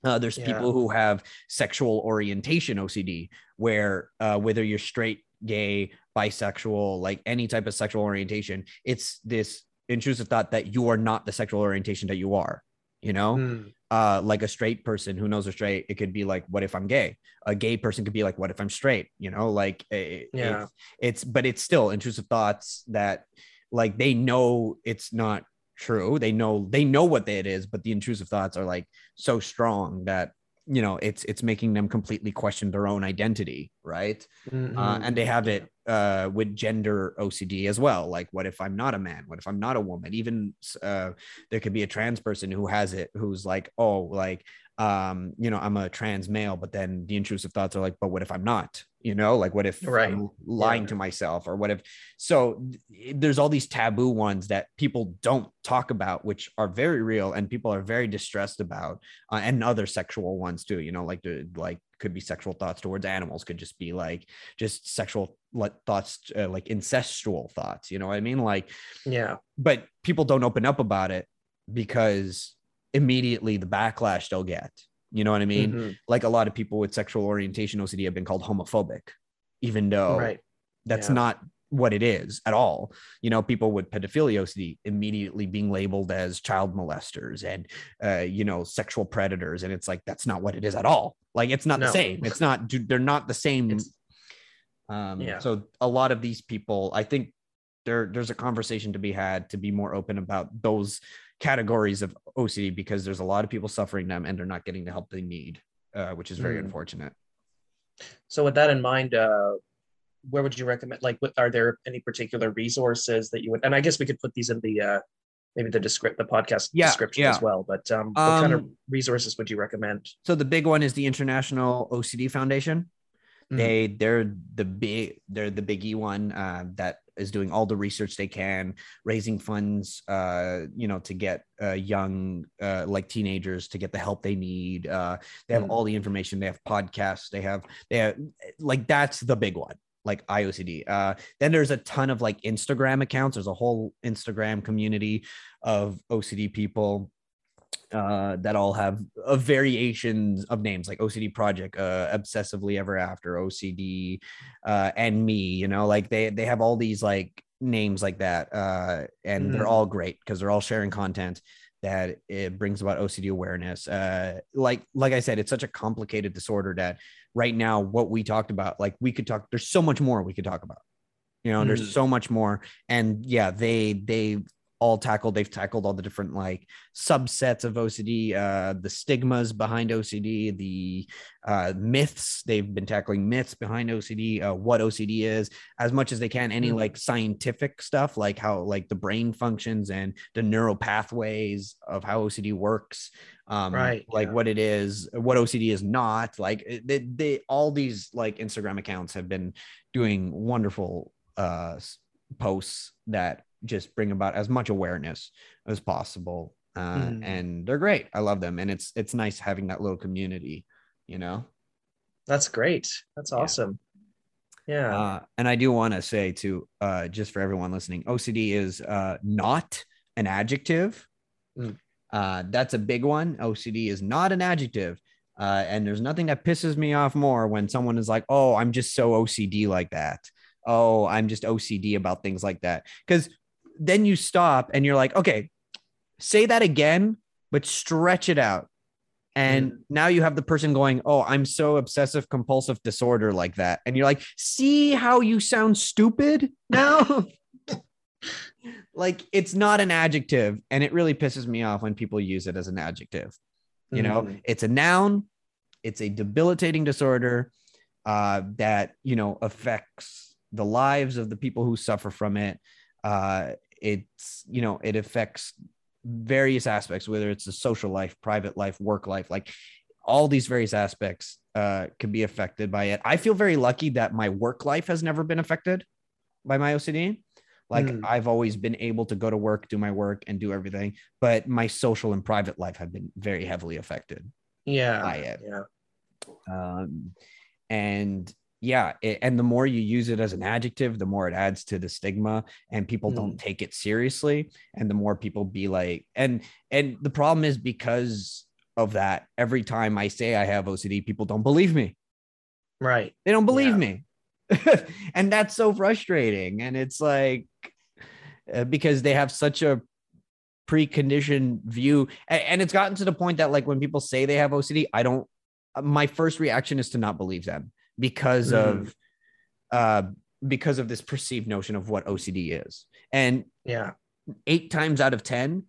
uh, there's Yeah. people who have sexual orientation OCD, where uh, whether you're straight, gay, bisexual, like any type of sexual orientation, it's this intrusive thought that you are not the sexual orientation that you are. You know, Mm. uh, like a straight person who knows they're straight, it could be like, "What if I'm gay?" A gay person could be like, "What if I'm straight?" You know, like it, Yeah. it's, it's, but it's still intrusive thoughts that, like, they know it's not true. They know they know what it is, but the intrusive thoughts are like so strong that you know it's it's making them completely question their own identity, right? Uh, Mhm. and they have it uh, with gender OCD as well. Like, what if I'm not a man? What if I'm not a woman? Even uh, there could be a trans person who has it, who's like, oh, like, um, you know, I'm a trans male, but then the intrusive thoughts are like, but what if I'm not? You know, like, what if Right. I'm lying to myself, or what if? So there's all these taboo ones that people don't talk about, which are very real, and people are very distressed about, uh, and other sexual ones too. You know, like the like could be sexual thoughts towards animals, could just be like just sexual thoughts uh, like incestual thoughts you know what i mean like yeah but people don't open up about it because immediately the backlash they'll get you know what i mean? Mhm. like a lot of people with sexual orientation ocd have been called homophobic even though right. that's Yeah. not what it is at all. You know people with pedophilia ocd immediately being labeled as child molesters and uh, you know sexual predators and it's like that's not what it is at all. Like it's not the same. It's not they're not the same. It's- um Yeah. so a lot of these people i think there there's a conversation to be had to be more open about those categories of ocd because there's a lot of people suffering them and they're not getting the help they need uh, which is very Mm. unfortunate So with that in mind, uh, where would you recommend? Like, what, are there any particular resources that you would? And I guess we could put these in the uh, maybe the descript the podcast Yeah, description yeah. as well. But um, what kind of Um, resources would you recommend? so the big one is the international ocd foundation Mm. they they're the big they're the biggie one uh, that is doing all the research they can raising funds uh you know to get uh young uh like teenagers to get the help they need uh they have Mm. all the information they have podcasts they have they have like that's the big one like IOCD. Uh, then there's a ton of like Instagram accounts. There's a whole Instagram community of OCD people uh, that all have uh, variations of names like OCD Project, uh, Obsessively Ever After, OCD, uh, and me. You know, like they they have all these like names like that, uh, and they're Mhm. all great because they're all sharing content that it brings about OCD awareness. Uh, like like I said, it's such a complicated disorder that right now what we talked about, like we could talk. There's so much more we could talk about. You know, Mhm. there's so much more, and yeah, they they all tackled they've tackled all the different like subsets of ocd uh the stigmas behind ocd the uh myths they've been tackling myths behind ocd uh, what ocd is as much as they can any Mhm. like scientific stuff like how like the brain functions and the neural pathways of how ocd works um Right, like yeah. what it is what ocd is not like they, they all these like instagram accounts have been doing wonderful uh posts that just bring about as much awareness as possible uh, Mhm. and they're great i love them and it's it's nice having that little community you know That's great. That's awesome. Yeah. uh, and i do want to say to uh, just for everyone listening ocd is uh, not an adjective Mm. uh, that's a big one ocd is not an adjective uh, and there's nothing that pisses me off more when someone is like oh i'm just so ocd like that oh i'm just ocd about things like that because then you stop and you're like okay say that again but stretch it out. And Mm. now you have the person going oh i'm so obsessive compulsive disorder like that. And you're like see how you sound stupid now? Like it's not an adjective. And it really pisses me off when people use it as an adjective. You know Mhm. it's a noun. It's a debilitating disorder uh, that you know affects the lives of the people who suffer from it. Uh, it's you know it affects various aspects, whether it's the social life, private life, work life, like all these various aspects uh, could be affected by it. I feel very lucky that my work life has never been affected by my OCD. Like Mm. I've always been able to go to work, do my work, and do everything, but my social and private life have been very heavily affected Yeah. by it. Yeah. Um, and yeah, it, and the more you use it as an adjective, the more it adds to the stigma, and people don't take it seriously. And the more people be like, and and the problem is because of that. Every time I say I have OCD, people don't believe me. Right. They don't believe Yeah. me. and that's so frustrating. And it's like uh, because they have such a preconditioned view. And, and it's gotten to the point that, like, when people say they have OCD, I don't, uh, my first reaction is to not believe them because Mm. of, uh, because of this perceived notion of what OCD is. And Yeah. eight times out of 10,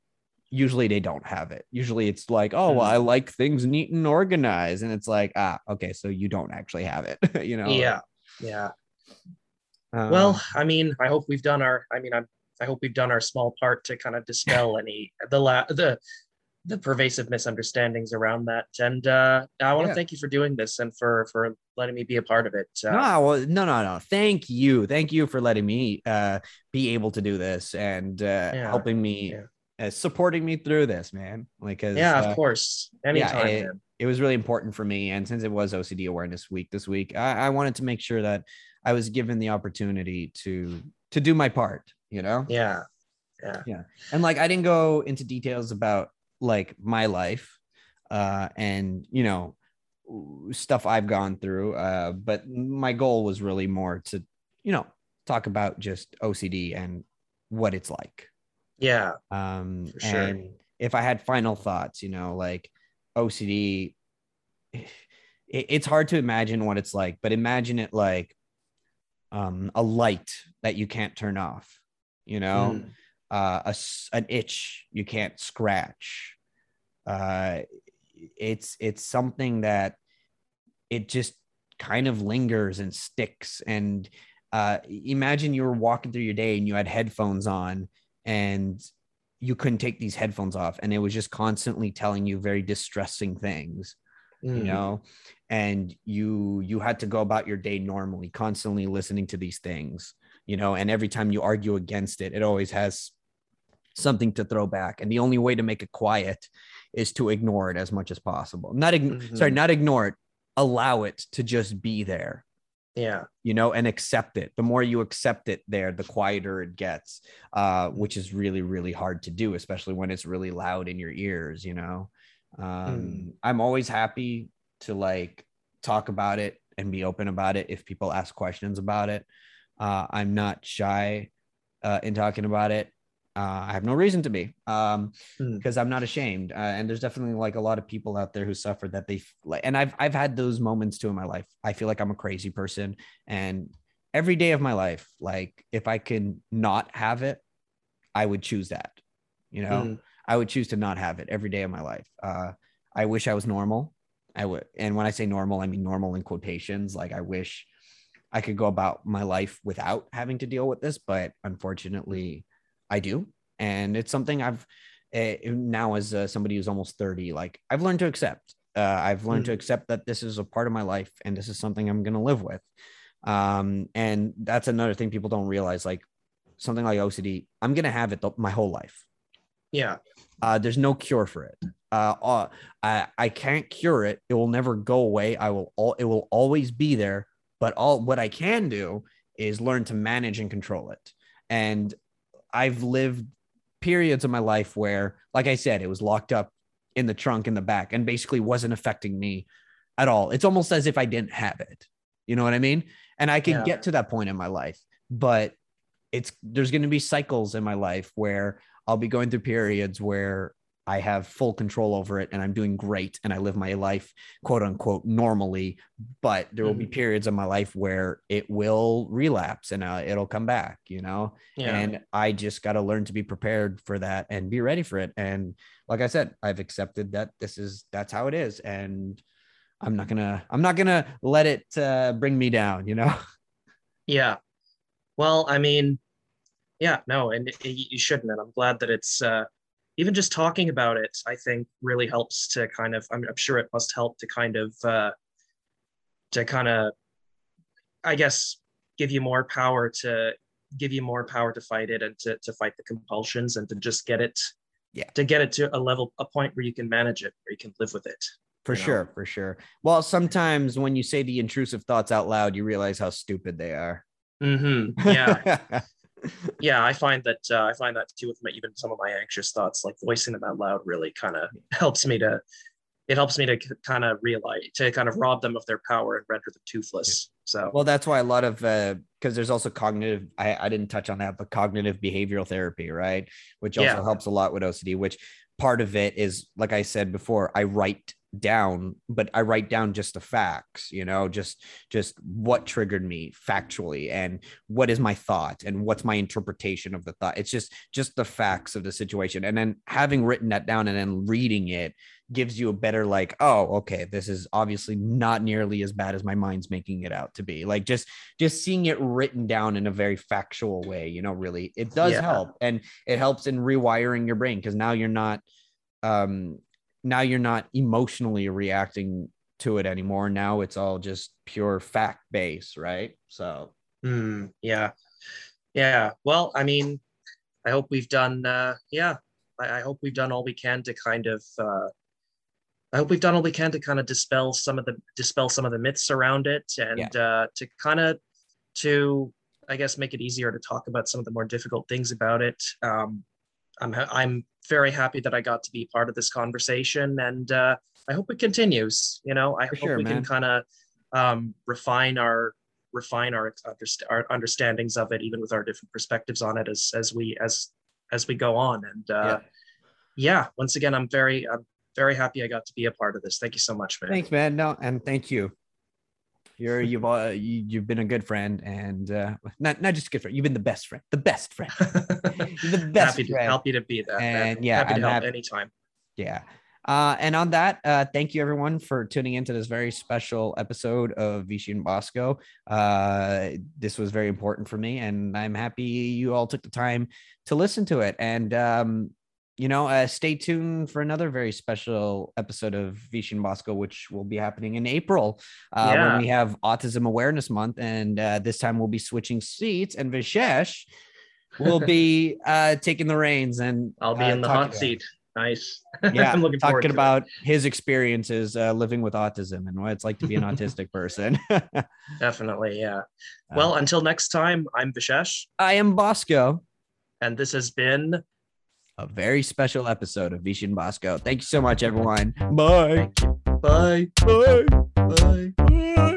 usually they don't have it. Usually it's like, oh, well, Mm. I like things neat and organized. And it's like, ah, okay, so you don't actually have it, you know? Yeah. Yeah. Um, Well, I mean, I hope we've done our. I mean, I I hope we've done our small part to kind of dispel any the la- the the pervasive misunderstandings around that. And uh, I want to Yeah. thank you for doing this and for for letting me be a part of it. Uh, no, well, no, no, no. Thank you. Thank you for letting me uh, be able to do this and uh, Yeah, helping me, yeah. uh, supporting me through this, man. Like, yeah, uh, of course. Anytime, it- it was really important for me. And since it was OCD Awareness Week this week, I, I wanted to make sure that I was given the opportunity to to do my part. You know, Yeah. Yeah. Yeah. and like I didn't go into details about like my life, uh, and you know stuff I've gone through. Uh, but my goal was really more to you know talk about just OCD and what it's like. Yeah. Um, sure. and if I had final thoughts, you know, like OCD, it, it's hard to imagine what it's like, but imagine it like um, a light that you can't turn off, you know, Mm. Uh, a, an itch you can't scratch. Uh, it's it's something that it just kind of lingers and sticks. And uh, imagine you were walking through your day and you had headphones on and you couldn't take these headphones off, and it was just constantly telling you very distressing things you Mm. know and you you had to go about your day normally constantly listening to these things you know and every time you argue against it it always has something to throw back. And the only way to make it quiet is to ignore it as much as possible. Not ign- sorry not ignore it. Allow it to just be there. Yeah. you know and accept it. The more you accept it there the quieter it gets uh Mm-hmm. which is really really hard to do especially when it's really loud in your ears you know? Um Mm. i'm always happy to like talk about it and be open about it if people ask questions about it. Uh i'm not shy uh in talking about it uh, I have no reason to be, um, Mm. because I'm not ashamed. Uh, and there's definitely like a lot of people out there who suffer that they like, and I've I've had those moments too in my life. I feel like I'm a crazy person, and every day of my life, like if I can not have it, I would choose that. You know, Mm. I would choose to not have it every day of my life. Uh, I wish I was normal. I would, and when I say normal, I mean normal in quotations. Like I wish I could go about my life without having to deal with this, but unfortunately, I do, and it's something I've uh, now as uh, somebody who's almost thirty, like I've learned to accept. Uh, I've learned to Mhm. accept that this is a part of my life, and this is something I'm going to live with. Um, and that's another thing people don't realize. Like something like OCD, I'm going to have it the, my whole life. Yeah. Uh, there's no cure for it. Uh, uh, I, I can't cure it. It will never go away. I will all it will always be there. But all what I can do is learn to manage and control it. And I've lived periods of my life where, like I said, it was locked up in the trunk in the back and basically wasn't affecting me at all. It's almost as if I didn't have it. You know what I mean? And I can Yeah. get to that point in my life, but it's there's going to be cycles in my life where I'll be going through periods where I have full control over it and I'm doing great and I live my life quote unquote normally. But there will be Mhm. periods of my life where it will relapse and uh, it'll come back, you know? Yeah. And I just got to learn to be prepared for that and be ready for it. And like I said, I've accepted that this is that's how it is. And I'm not gonna I'm not gonna let it uh, bring me down, you know? Yeah. Well, I mean, yeah, no, and you shouldn't. And I'm glad that it's, uh, even just talking about it, I think really helps to kind of. I'm, I'm sure it must help to kind of uh, to kind of, I guess, give you more power to give you more power to fight it and to to fight the compulsions and to just get it Yeah. to get it to a level a point where you can manage it where you can live with it For you know? sure, for sure. Well, sometimes when you say the intrusive thoughts out loud, you realize how stupid they are. Mm-hmm. yeah yeah i find that uh, i find that too with my, even some of my anxious thoughts like voicing them out loud really kind of helps me to it helps me to kind of realize to kind of rob them of their power and render them toothless so well, that's why a lot of because there's also cognitive. I, I didn't touch on that, but cognitive behavioral therapy, right? Which also Yeah. helps a lot with OCD. Which part of it is, like I said before, I write down, but I write down just the facts. You know, just just what triggered me factually, and what is my thought, and what's my interpretation of the thought. It's just just the facts of the situation, and then having written that down and then reading it gives you a better like oh okay this is obviously not nearly as bad as my mind's making it out to be like just just seeing it written down in a very factual way you know really it does Yeah. help and it helps in rewiring your brain because now you're not um now you're not emotionally reacting to it anymore. Now it's all just pure fact base right? So mm, yeah. Yeah well i mean i hope we've done uh yeah I, I hope we've done all we can to kind of uh I hope we've done all we can to kind of dispel some of the dispel some of the myths around it and uh, to kind of to I guess make it easier to talk about some of the more difficult things about it. Um, I'm ha- I'm very happy that I got to be part of this conversation, and uh, I hope it continues. You know, I For hope sure, we man. can kind of um, refine our refine our, underst- our understandings of it, even with our different perspectives on it as as we as as we go on. And uh, yeah, once again, I'm very I'm very happy I got to be a part of this. Thank you so much, man. thanks man no and thank you you're you've uh, you, you've been a good friend and uh not not just a good friend you've been the best friend the best friend the best happy to friend. happy to be that. man. And, yeah, happy to I'm help happy- anytime. Yeah. Uh, and on that, uh, thank you everyone for tuning into this very special episode of Vichy and Bosco. Uh, this was very important for me, and I'm happy you all took the time to listen to it. And um, you know, uh, stay tuned for another very special episode of Vichy and Bosco, which will be happening in April uh, Yeah. when we have Autism Awareness Month. And uh, this time we'll be switching seats, and Vishesh will be uh, taking the reins and I'll be uh, in the hot seat. Nice. yeah, I'm looking talking to it. about his experiences uh, living with autism and what it's like to be an autistic person. Definitely, yeah. Well, until next time, I'm Vishesh, I am Bosco. and this has been A very special episode of and Bosco. Thank you so much, everyone. Bye. Bye. Bye. Bye. Bye.